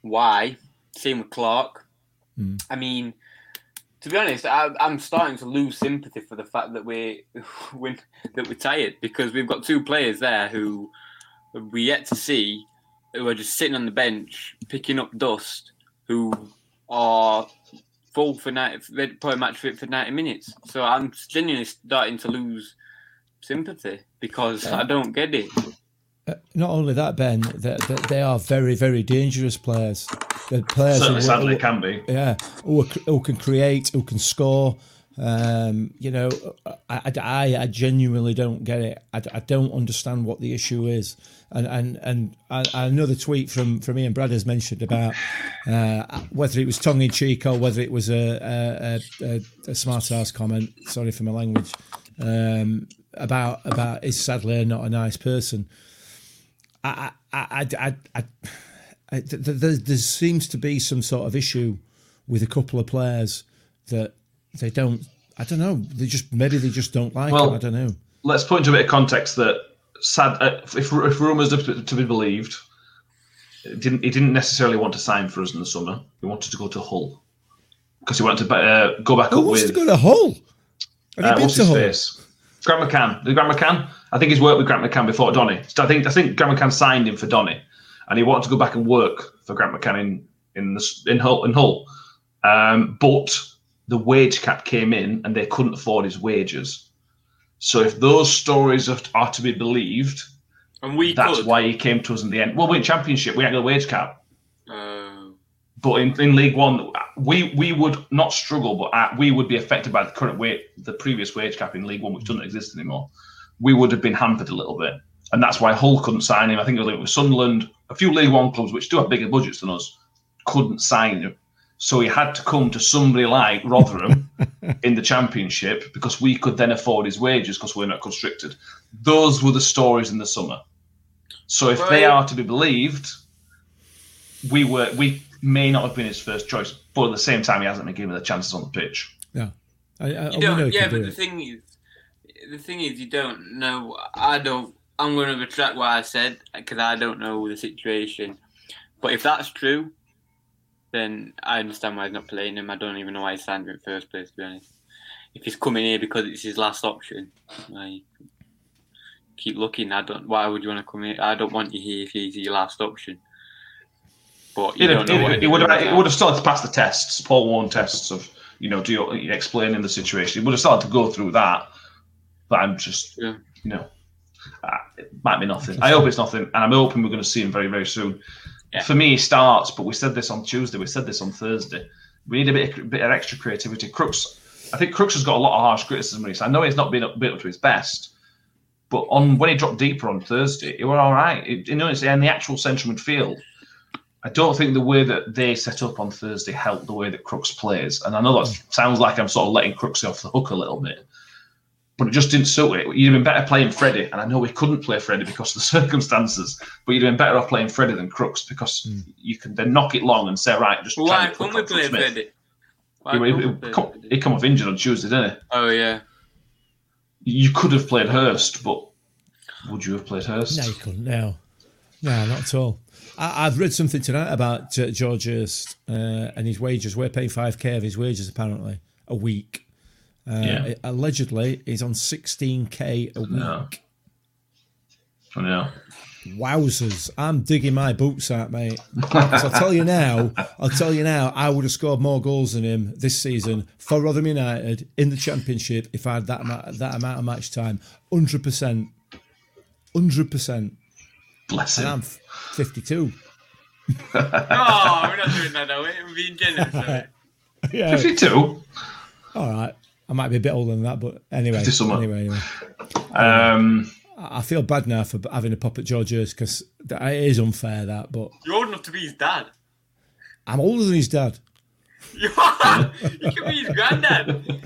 why. Same with Clark. Mm. I mean, to be honest, I, I'm starting to lose sympathy for the fact that we're, we that we're tired because we've got two players there who we yet to see who are just sitting on the bench picking up dust, who are full for night, probably match fit for 90 minutes. So I'm genuinely starting to lose sympathy because I don't get it. Uh, Not only that, Ben, that that they are very, very dangerous players. They're players Certainly, who, Sadlier, who- can be. yeah, who, who can create, who can score. Um, you know, I, I, I genuinely don't get it. I, I don't understand what the issue is. And and and I, another tweet from from Ian Brad has mentioned about uh, whether it was tongue in cheek or whether it was a a, a, a smart ass comment. Sorry for my language. Um, about about is Sadlier not a nice person? I I I I, I, I th- th- there, there seems to be some sort of issue with a couple of players that they don't. I don't know. They just maybe they just don't like Well, him. I don't know. let's put into a bit of context that sad uh, if, if rumours are to, to be believed, didn't he didn't necessarily want to sign for us in the summer. He wanted to go to Hull because he wanted to uh, go back Who up wants with to go to Hull? Have you uh, been what's to his Hull? face. Grant McCann. The Grant McCann. I think he's worked with Grant McCann before Donny. So I think I think Grant McCann signed him for Donny, and he wanted to go back and work for Grant McCann in in the, in Hull. In Hull. Um, but the wage cap came in, and they couldn't afford his wages. So if those stories are, are to be believed, And we that's could. why he came to us in the end. Well, we're in Championship. We had a wage cap. Uh, But in, in League One, we we would not struggle, but uh, we would be affected by the current wage, the previous wage cap in League One, which doesn't exist anymore. We would have been hampered a little bit, and that's why Hull couldn't sign him. I think it was linked with Sunderland, a few League One clubs which do have bigger budgets than us, couldn't sign him. So he had to come to somebody like Rotherham in the Championship because we could then afford his wages because we're not constricted. Those were the stories in the summer. So if they are to be believed, we were we may not have been his first choice, but at the same time, he hasn't been given the chances on the pitch. Yeah, I, I, you we know don't, he yeah, but the it. thing is, the thing is, you don't know. I don't. I'm going to retract what I said because I don't know the situation. But if that's true, then I understand why he's not playing him. I don't even know why he signed him in the first place. To be honest, if he's coming here because it's his last option, like, keep looking. I don't. Why would you want to come here? I don't want you here if he's your last option. But you don't know what it, would have, it would have started to pass the tests, Paul Warne tests of, you know, do you, explaining the situation. It would have started to go through that. But I'm just, Yeah. you know, uh, it might be nothing. I hope it's nothing, and I'm hoping we're going to see him very, very soon. Yeah. For me, he starts, but we said this on Tuesday. We said this on Thursday. We need a bit, of, bit of extra creativity. Crooks, I think Crooks has got a lot of harsh criticism. Recently. I know he's not been up, been up to his best, but on when he dropped deeper on Thursday, it were all right. It, you know, it's in the actual central midfield. I don't think the way that they set up on Thursday helped the way that Crooks plays. And I know that sounds like I'm sort of letting Crooks off the hook a little bit, but it just didn't suit it. You'd have been better playing Freddie, and I know we couldn't play Freddie because of the circumstances, but you'd have been better off playing Freddie than Crooks because you can then knock it long and say, right, just Well, try why and couldn't we on play Smith. Freddie? Why He, couldn't he, come, he come off injured on Tuesday, didn't it? Oh yeah. You could have played Hirst, but would you have played Hirst? No, you couldn't. No, no, not at all. I, I've read something tonight about uh, George Hirst uh, and his wages. We're paying five k of his wages apparently a week. Uh, Yeah. Allegedly, he's on sixteen k a week. No. I know. Wowzers! I'm digging my boots out, mate. 'Cause I'll tell you now. I'll tell you now. I would have scored more goals than him this season for Rotherham United in the Championship if I had that amount, that amount of match time. Hundred percent. Hundred percent. Bless And him. I'm fifty-two. Oh, we're not doing that, are we? We're being generous. are we? Yeah. 52. All right. I might be a bit older than that, but anyway. Anyway, anyway. Um, I I feel bad now for having a pop at George Hirst because it is unfair that, but You're old enough to be his dad. I'm older than his dad. You. You can be his granddad.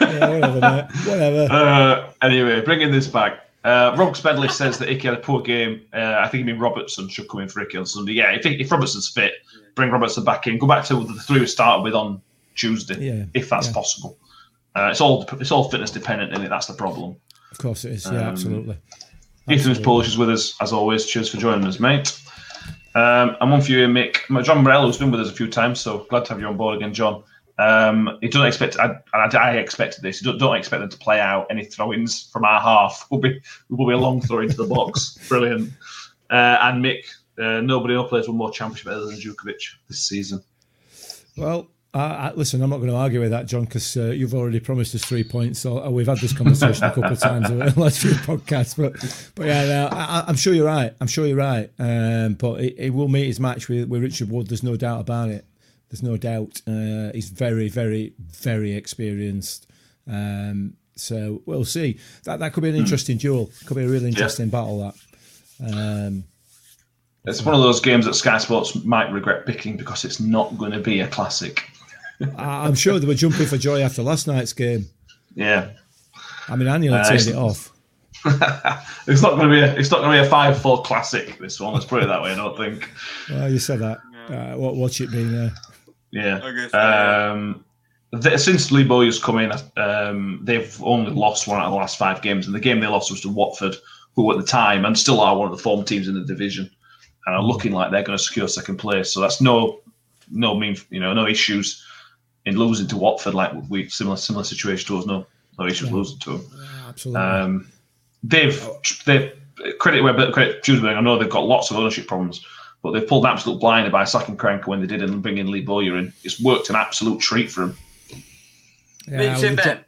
Yeah, whatever, mate. Whatever. uh, anyway, bringing this back. Uh, Rob Spedley says that Icky had a poor game. Uh, I think he mean Robertson should come in for Icky on Sunday. Yeah, if, if Robertson's fit, bring Robertson back in. Go back to the three we started with on Tuesday, Yeah, if that's yeah. possible. Uh, it's all it's all fitness dependent, it? That's the problem. Of course it is. Yeah, Um, absolutely. Ethan's Polish is with us as always. Cheers for joining us, mate. Um, and one for you, Mick. John Morello has been with us a few times, so glad to have you on board again, John. Um, he doesn't expect. I, I, I expected this. Don't, don't expect them to play out any throw-ins from our half. Will be will be a long throw into the box. Brilliant. Uh, and Mick, uh, nobody else plays one more championship other than Jutkiewicz this season. Well, I, I, listen, I'm not going to argue with that, John, because uh, you've already promised us three points. So uh, we've had this conversation a couple of times in the last few podcasts. But, but yeah, no, I, I'm sure you're right. I'm sure you're right. Um, but he, he will meet his match with, with Richard Wood. There's no doubt about it. There's no doubt. Uh, he's very, very, very experienced. Um, so we'll see. That that could be an interesting duel. Could be a really interesting battle. That. Um, It's one of those games that Sky Sports might regret picking because it's not going to be a classic. I, I'm sure they were jumping for joy after last night's game. Yeah, I mean, I nearly Uh, turned it off. it's not going to be a it's not going to be a five four classic. This one, let's put it that way. I don't think. Well, you said that. Uh, what watch it being there? Yeah. I guess, uh, Um, th- since Lee Bowyer's come in, um, they've only lost one out of the last five games, and the game they lost was to Watford, who at the time and still are one of the form teams in the division, and are looking like they're going to secure second place. So that's no, no mean, you know, no issues in losing to Watford. Like we similar similar situation to us. No, no issues losing to them. Absolutely. Um, they've they've credit where but credit Tuesday. I know they've got lots of ownership problems, but they've pulled an absolute blinder by sacking Karanka when they did and bringing Lee Bowyer in. It's worked an absolute treat for them. yeah, Mick, I say would- Ben.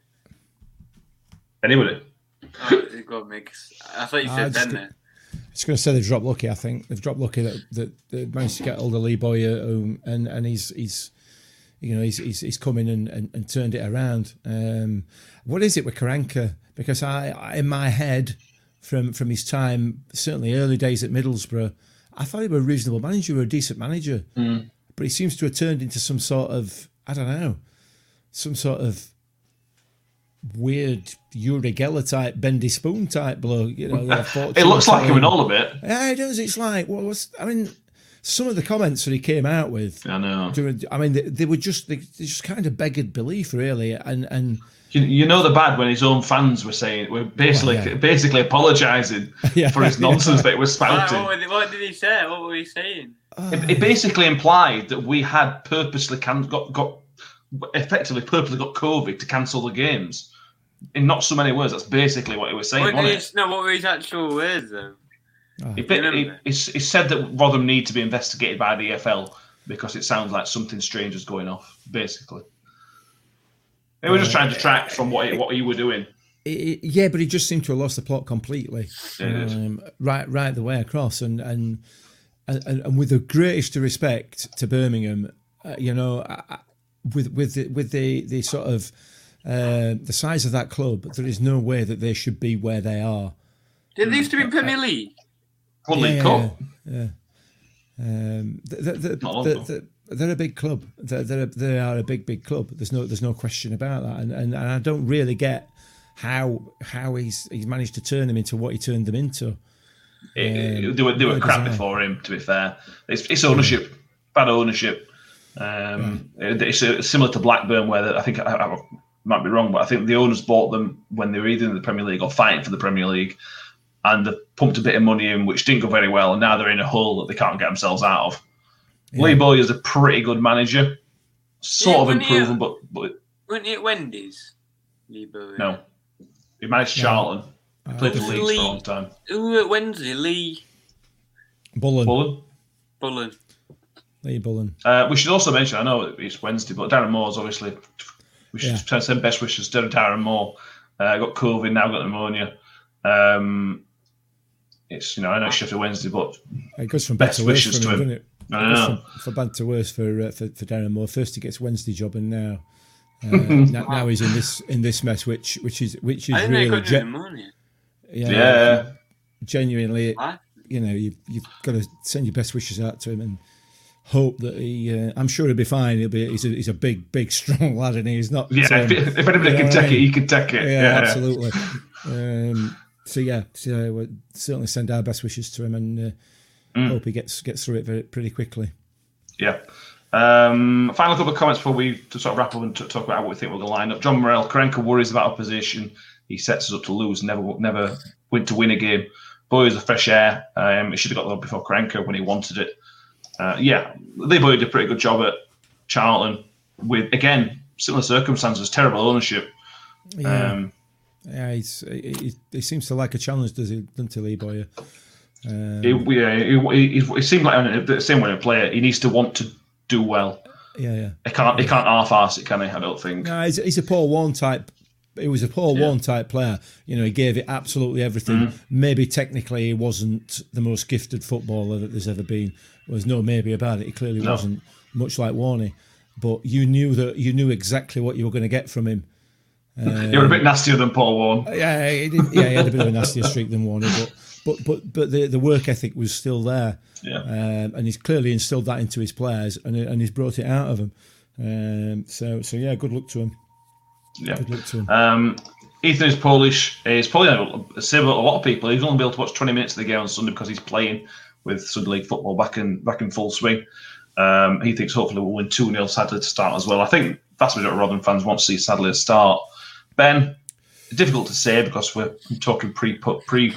Anybody? Oh, go Mick. I thought you said just- Ben there. just going to say they've dropped lucky. I think they've dropped lucky that, that they managed to get hold of Lee Bowyer, um, and and he's he's you know he's he's, he's come in and, and, and turned it around. Um, what is it with Karanka? Because I, I in my head from from his time, certainly early days at Middlesbrough, I thought he was a reasonable manager, or a decent manager, but he seems to have turned into some sort of I don't know, some sort of weird Uri Geller type, bendy spoon type bloke. You know, It looks like him in all of it. yeah, it does. It's like what was I mean? Some of the comments that he came out with I know. during, I mean, they, they were just they, they just kind of beggared belief, really, and and You, you know the bad when his own fans were saying were basically Oh, yeah. basically apologising Yeah, for his yeah. nonsense that he was Right, spouting. what, what did he say? What were he saying? Uh, it, it basically implied that we had purposely can, got got effectively purposely got COVID to cancel the games. in not so many words, that's basically what he was saying. What wasn't is, no, what were his actual words though? Oh, He, he, Remember. he, he said that Rotherham need to be investigated by the EFL because it sounds like something strange is going off. Basically, they were just trying to track from what what you were doing. it- it- yeah, but he just seemed to have lost the plot completely, Yeah, he did. um, right, right the way across, and and and, and with the greatest respect to Birmingham, uh, you know, I, I- with with the, with the the sort of uh, the size of that club, there is no way that they should be where they are. Did they used to be in Premier League? Yeah, Cup. Yeah. Um, th th th Not long th they're a big club. They're, they're a, they are a big, big club. There's no, there's no question about that. And, and, and I don't really get how how he's he's managed to turn them into what he turned them into. It- Um, they were they were crap bizarre. before him. To be fair, it's, it's ownership, bad ownership. Um, it- It's uh, similar to Blackburn, where I think I, I might be wrong, but I think the owners bought them when they were either in the Premier League or fighting for the Premier League, and they pumped a bit of money in, which didn't go very well, and now they're in a hole that they can't get themselves out of. Lee Bowyer's a pretty good manager, sort Yeah, of wasn't improving, but but Weren't he at Wendy's? Lee Bowyer? no, he managed No. Charlton. He played for Uh, Leeds for a long time. Who at Wednesday? Lee Bullen, Bullen. Bullen. Lee Bullen. Uh, we should also mention, I know it's Wednesday, but Darren Moore's obviously, we should Yeah. send best wishes to Darren Moore. Uh, got COVID, now got pneumonia. Um, it's, you know, I know it's Sheffield Wednesday, but It goes from bad Best to wishes to him, him. it? I It goes know. from, from bad to worse for, uh, for for Darren Moore. First he gets Wednesday job, and now uh, now, now he's in this in this mess, which which is which is I didn't know he really got ge- pneumonia. yeah, yeah. genuinely, Why? you know, you, you've got to send your best wishes out to him and hope that he. Uh, I'm sure he'll be fine. He'll be. He's a, he's a big, big, strong lad, and he's not. Yeah, um, if, if anybody can what I take it, he can take it. yeah, Yeah, absolutely. Um, so yeah, so we'll certainly send our best wishes to him and uh, Mm. hope he gets gets through it very, pretty quickly. Yeah. Um, final couple of comments before we to sort of wrap up and t- talk about what we think we're going to line up. John Morel, Karanka worries about opposition. He sets us up to lose, never never win to win a game. Boy is a fresh air. Um, he should have got the one before Karanka when he wanted it. Uh, yeah, Lee Boy did a pretty good job at Charlton with again similar circumstances, terrible ownership. Yeah, Um, yeah. He's, he, he, seems to like a challenge, does he? Doesn't he, Lee Bowyer? Um, he, yeah, he, he, he seemed like the same way a player. He needs to want to do well. yeah, yeah. He can't. He can't half-ass it, can he? I don't think. No, he's, he's a Paul Warne type. He was a Paul Yeah. Warne type player. You know, he gave it absolutely everything. Mm. Maybe technically he wasn't the most gifted footballer that there's ever been. There's no maybe about it. He clearly No. wasn't, much like Warney. But you knew that you knew exactly what you were going to get from him. You're a bit nastier than Paul Warne. Yeah, he did, yeah, he had a bit of a nastier streak than Warney, but but but but the, the work ethic was still there. Yeah. um, and he's clearly instilled that into his players, and and he's brought it out of them. Um, so so yeah, good luck to him. Yeah. Good luck to him. Um, Ethan is Polish. He's probably same as a lot of people. He's only able to watch 20 minutes of the game on Sunday because he's playing with Sunday League football back in back in full swing. Um, he thinks hopefully we'll win 2 0 Sadlier to start as well. I think vast majority of Rotherham fans want to see Sadlier start. Ben, difficult to say because we're talking pre pre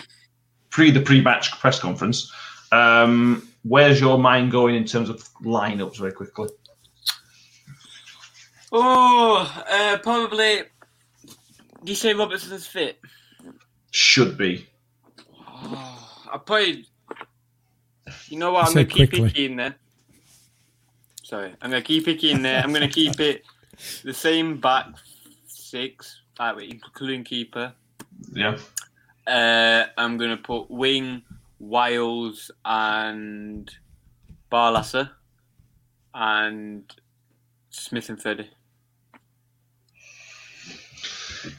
pre the pre match press conference. Um, where's your mind going in terms of lineups very quickly? Oh, uh, probably. Do you say Robertson's fit? Should be. Oh, I probably. You know what? I'm gonna keep quickly. Icky in there. Sorry, I'm gonna keep Icky in there. I'm gonna keep it the same back six, uh, including keeper. Yeah. Uh, I'm gonna put Wing, Wiles, and Barlaser, and Smith and Freddy.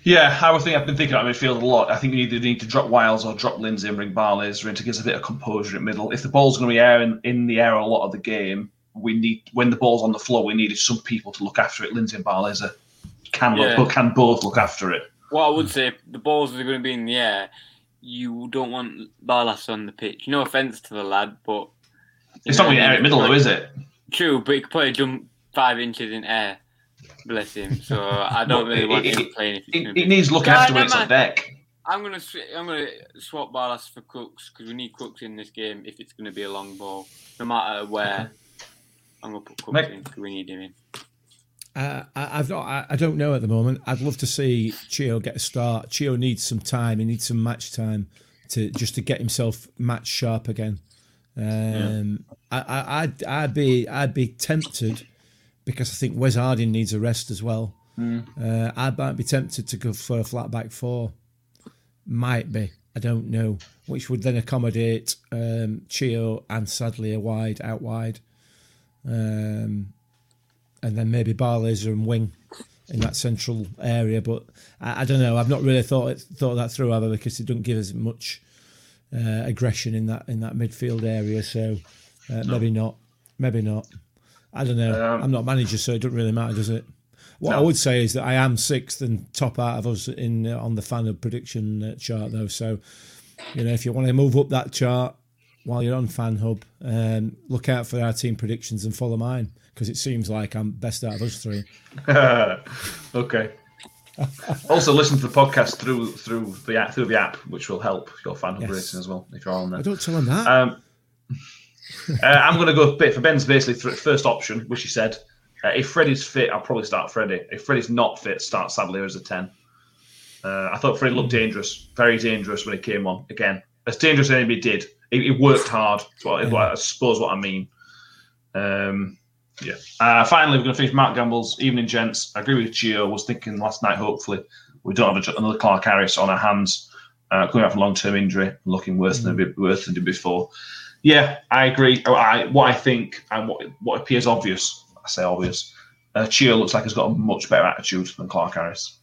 Yeah, I would think I've been thinking about midfield a lot. I think you either need to drop Wiles or drop Lindsay and bring Barlaser in to give us a bit of composure in middle. If the ball's going to be air in, in the air a lot of the game, we need when the ball's on the floor, we needed some people to look after it. Lindsay and Barlaser can look, Yeah. can both look after it. What I would hmm. say, if the balls are going to be in the air, you don't want Barlaser on the pitch. No offense to the lad, but It's not going to air in middle though, is it? True, but he could probably jump five inches in air. Bless him. So I don't really want him playing. If it's It, be- it needs look Yeah, after when it's on deck. I'm gonna sw- I'm gonna swap Barlas for Crooks because we need Crooks in this game if it's gonna be a long ball, no matter where. I'm gonna put Crooks Mate. in 'cause we need him in. Uh, I, I've not. I, I don't know at the moment. I'd love to see Chio get a start. Chio needs some time. He needs some match time to just to get himself match sharp again. Um, I, I, I'd, I'd be, I'd be tempted because I think Wes Harding needs a rest as well. Uh, I might be tempted to go for a flat back four. Might be. I don't know. Which would then accommodate um, Chio and Sadlier a wide out wide. Um, and then maybe Barlaser and Wing in that central area. But I, I don't know. I've not really thought it, thought that through either because it doesn't give us much uh, aggression in that in that midfield area. So uh, maybe not. Maybe not. I don't know. Um, I'm not manager, so it doesn't really matter, does it? What I would say is that I am sixth and top out of us in uh, on the fan of prediction uh, chart, though. So you know, if you want to move up that chart while you're on Fan Hub, um, look out for our team predictions and follow mine because it seems like I'm best out of us three. okay. also, listen to the podcast through through the app, through the app, which will help your fan Yes. rating as well if you're on there. I don't tell them that. Um, uh, I'm going to go bit for Ben's basically th- first option, which he said. Uh, if Freddie's fit, I'll probably start Freddie. If Freddie's not fit, start Sadlier as a 10. Uh, I thought Freddie looked dangerous, very dangerous when he came on. Again, as dangerous as anybody did. He, he worked hard, what, is what I suppose what I mean. Um, yeah. Uh, finally, we're going to finish Mark Gamble's Evening Gents. I agree with Chio. was thinking last night, hopefully, we don't have a, another Clark Harris on our hands uh, coming out from long term injury, looking worse than a bit worse than did before. Yeah, I agree. Oh, I, what I think and what what appears obvious, I say obvious. Uh, Chio looks like he's got a much better attitude than Clark Harris.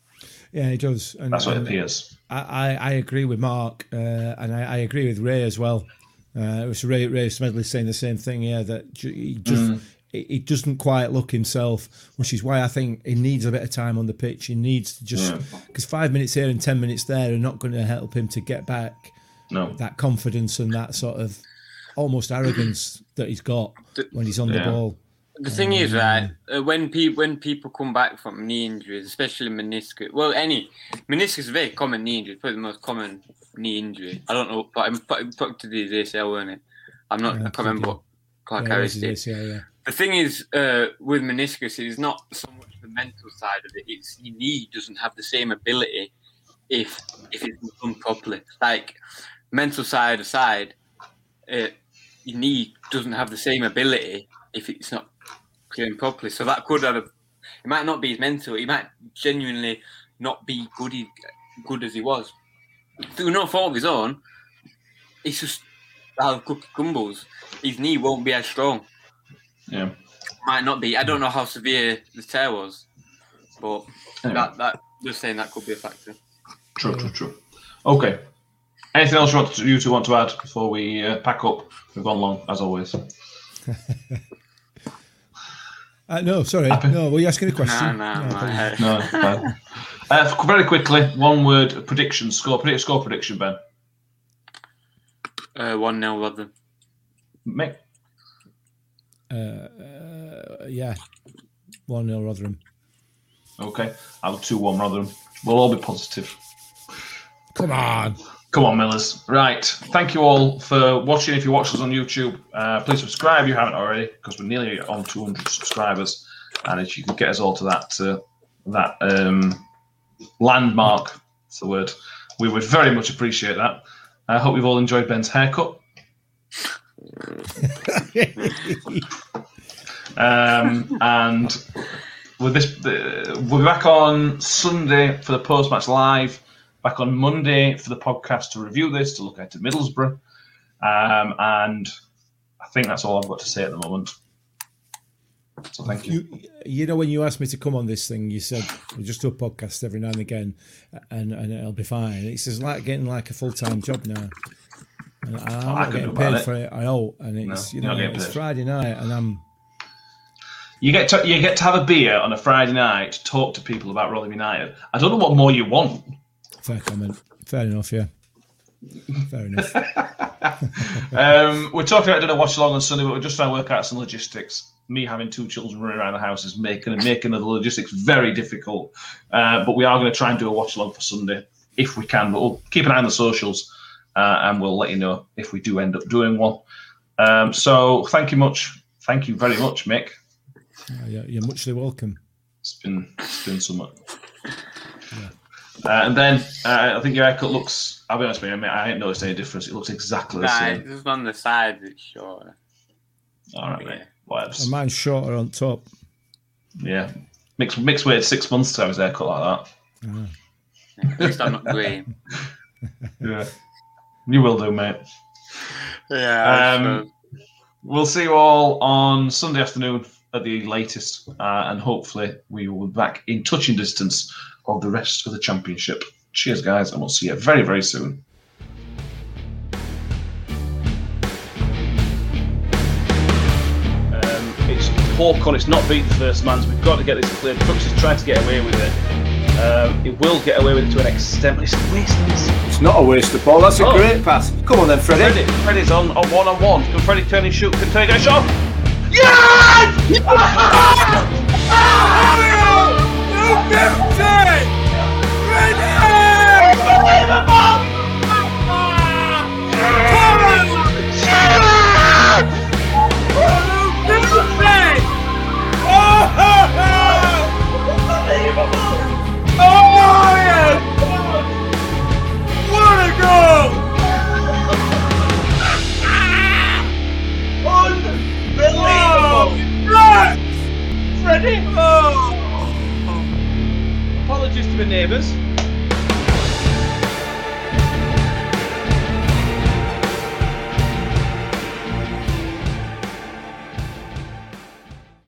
yeah, he does. And, That's what it appears. I, I, I agree with Mark, uh, and I, I agree with Ray as well. Uh, it was Ray, Ray Smedley saying the same thing. Yeah, that he just Mm. He, he doesn't quite look himself, which is why I think he needs a bit of time on the pitch. He needs to just because five minutes here and ten minutes there are not going to help him to get back No. that confidence and that sort of almost arrogance that he's got when he's on the ball. The thing is, right, uh, when people when people come back from knee injuries, especially meniscus, well, any meniscus is a very common knee injury, probably the most common knee injury. I don't know, but I'm put, put to the ACL, weren't it? I'm not. Yeah, I can't remember yeah. what Clark Yeah, Harris did. is, yeah, yeah. The thing is, uh, with meniscus, it's not so much the mental side of it. It's your knee doesn't have the same ability if if it's done properly. Like mental side aside, uh, your knee doesn't have the same ability if it's not playing properly. So that could have a. It might not be his mental. He might genuinely not be good. Good as he was through no fault of his own. It's just how cookie crumbles. His knee won't be as strong Yeah. might not be. I don't know how severe the tear was, but Anyway. that that just saying that could be a factor. True, true, true. Okay. Anything else you want to, you two want to add before we uh, pack up? We've gone long, as always. Uh, no, sorry, Happy? no. Were you asking a question? Nah, nah, No, my head. No. Uh, very quickly, one word prediction score. Predict score prediction, Ben. Uh, one 0 Rotherham. Mick. Uh, yeah, one 0 Rotherham. Okay. I'll two one Rotherham. We'll all be positive. Come on. Come on, Millers. Right. Thank you all for watching. If you watch us on YouTube, uh, please subscribe if you haven't already, because we're nearly on 200 subscribers. And if you could get us all to that uh, that um, landmark, that's the word, we would very much appreciate that. I hope you've all enjoyed Ben's haircut. Um, and with this, uh, we'll be back on Sunday for the post match live. Back on Monday for the podcast to review this, to look at Middlesbrough. Um, and I think that's all I've got to say at the moment. So thank you. You, you know, when you asked me to come on this thing, you said we'll just do a podcast every now and again, and and it'll be fine. It's just like getting like a full time job now. I'm I not couldn't getting do paid it. for it. I know, and it's No, you know it's paid. Friday night, and I'm You get to you get to have a beer on a Friday night, to talk to people about Rotherham United. I don't know what more you want. fair comment. Fair enough, yeah. Fair enough. Um, we're talking about doing a watch along on Sunday, but we're just trying to work out some logistics. Me having two children running around the house is making making the logistics very difficult. Uh, but we are going to try and do a watch along for Sunday if we can. But we'll keep an eye on the socials, uh, and we'll let you know if we do end up doing one. Um, so thank you much, thank you very much, Mick. Uh, you're, you're muchly welcome. It's been it's been somewhat. Uh, and then uh, I think your haircut looks. I'll be honest with you, I, mean, I ain't noticed any difference. It looks exactly the Nah, same. just on the sides it's shorter. All right, mate. Whatever. And mine's shorter on top. Yeah. Mix mix waited six months to have his haircut like that. At least I'm not green. Yeah. You will do, mate. Yeah. Um, We'll see you all on Sunday afternoon at the latest, uh, and hopefully we will be back in touching distance of the rest of the championship. Cheers, guys, and we'll see you very, very soon. Um, it's Hawkon, it's not beat the first man, we've got to get this cleared. Crooks is trying to get away with it. Um, it will get away with it to an extent, but it's a waste of this. It's not a waste of ball. That's a Oh. great pass. Come on then, Freddie. Freddie, Freddie's on, on one on one. Can Freddie turn his shoot? Can Freddie get a shot? Yes! Freddie! Apologies to the neighbours.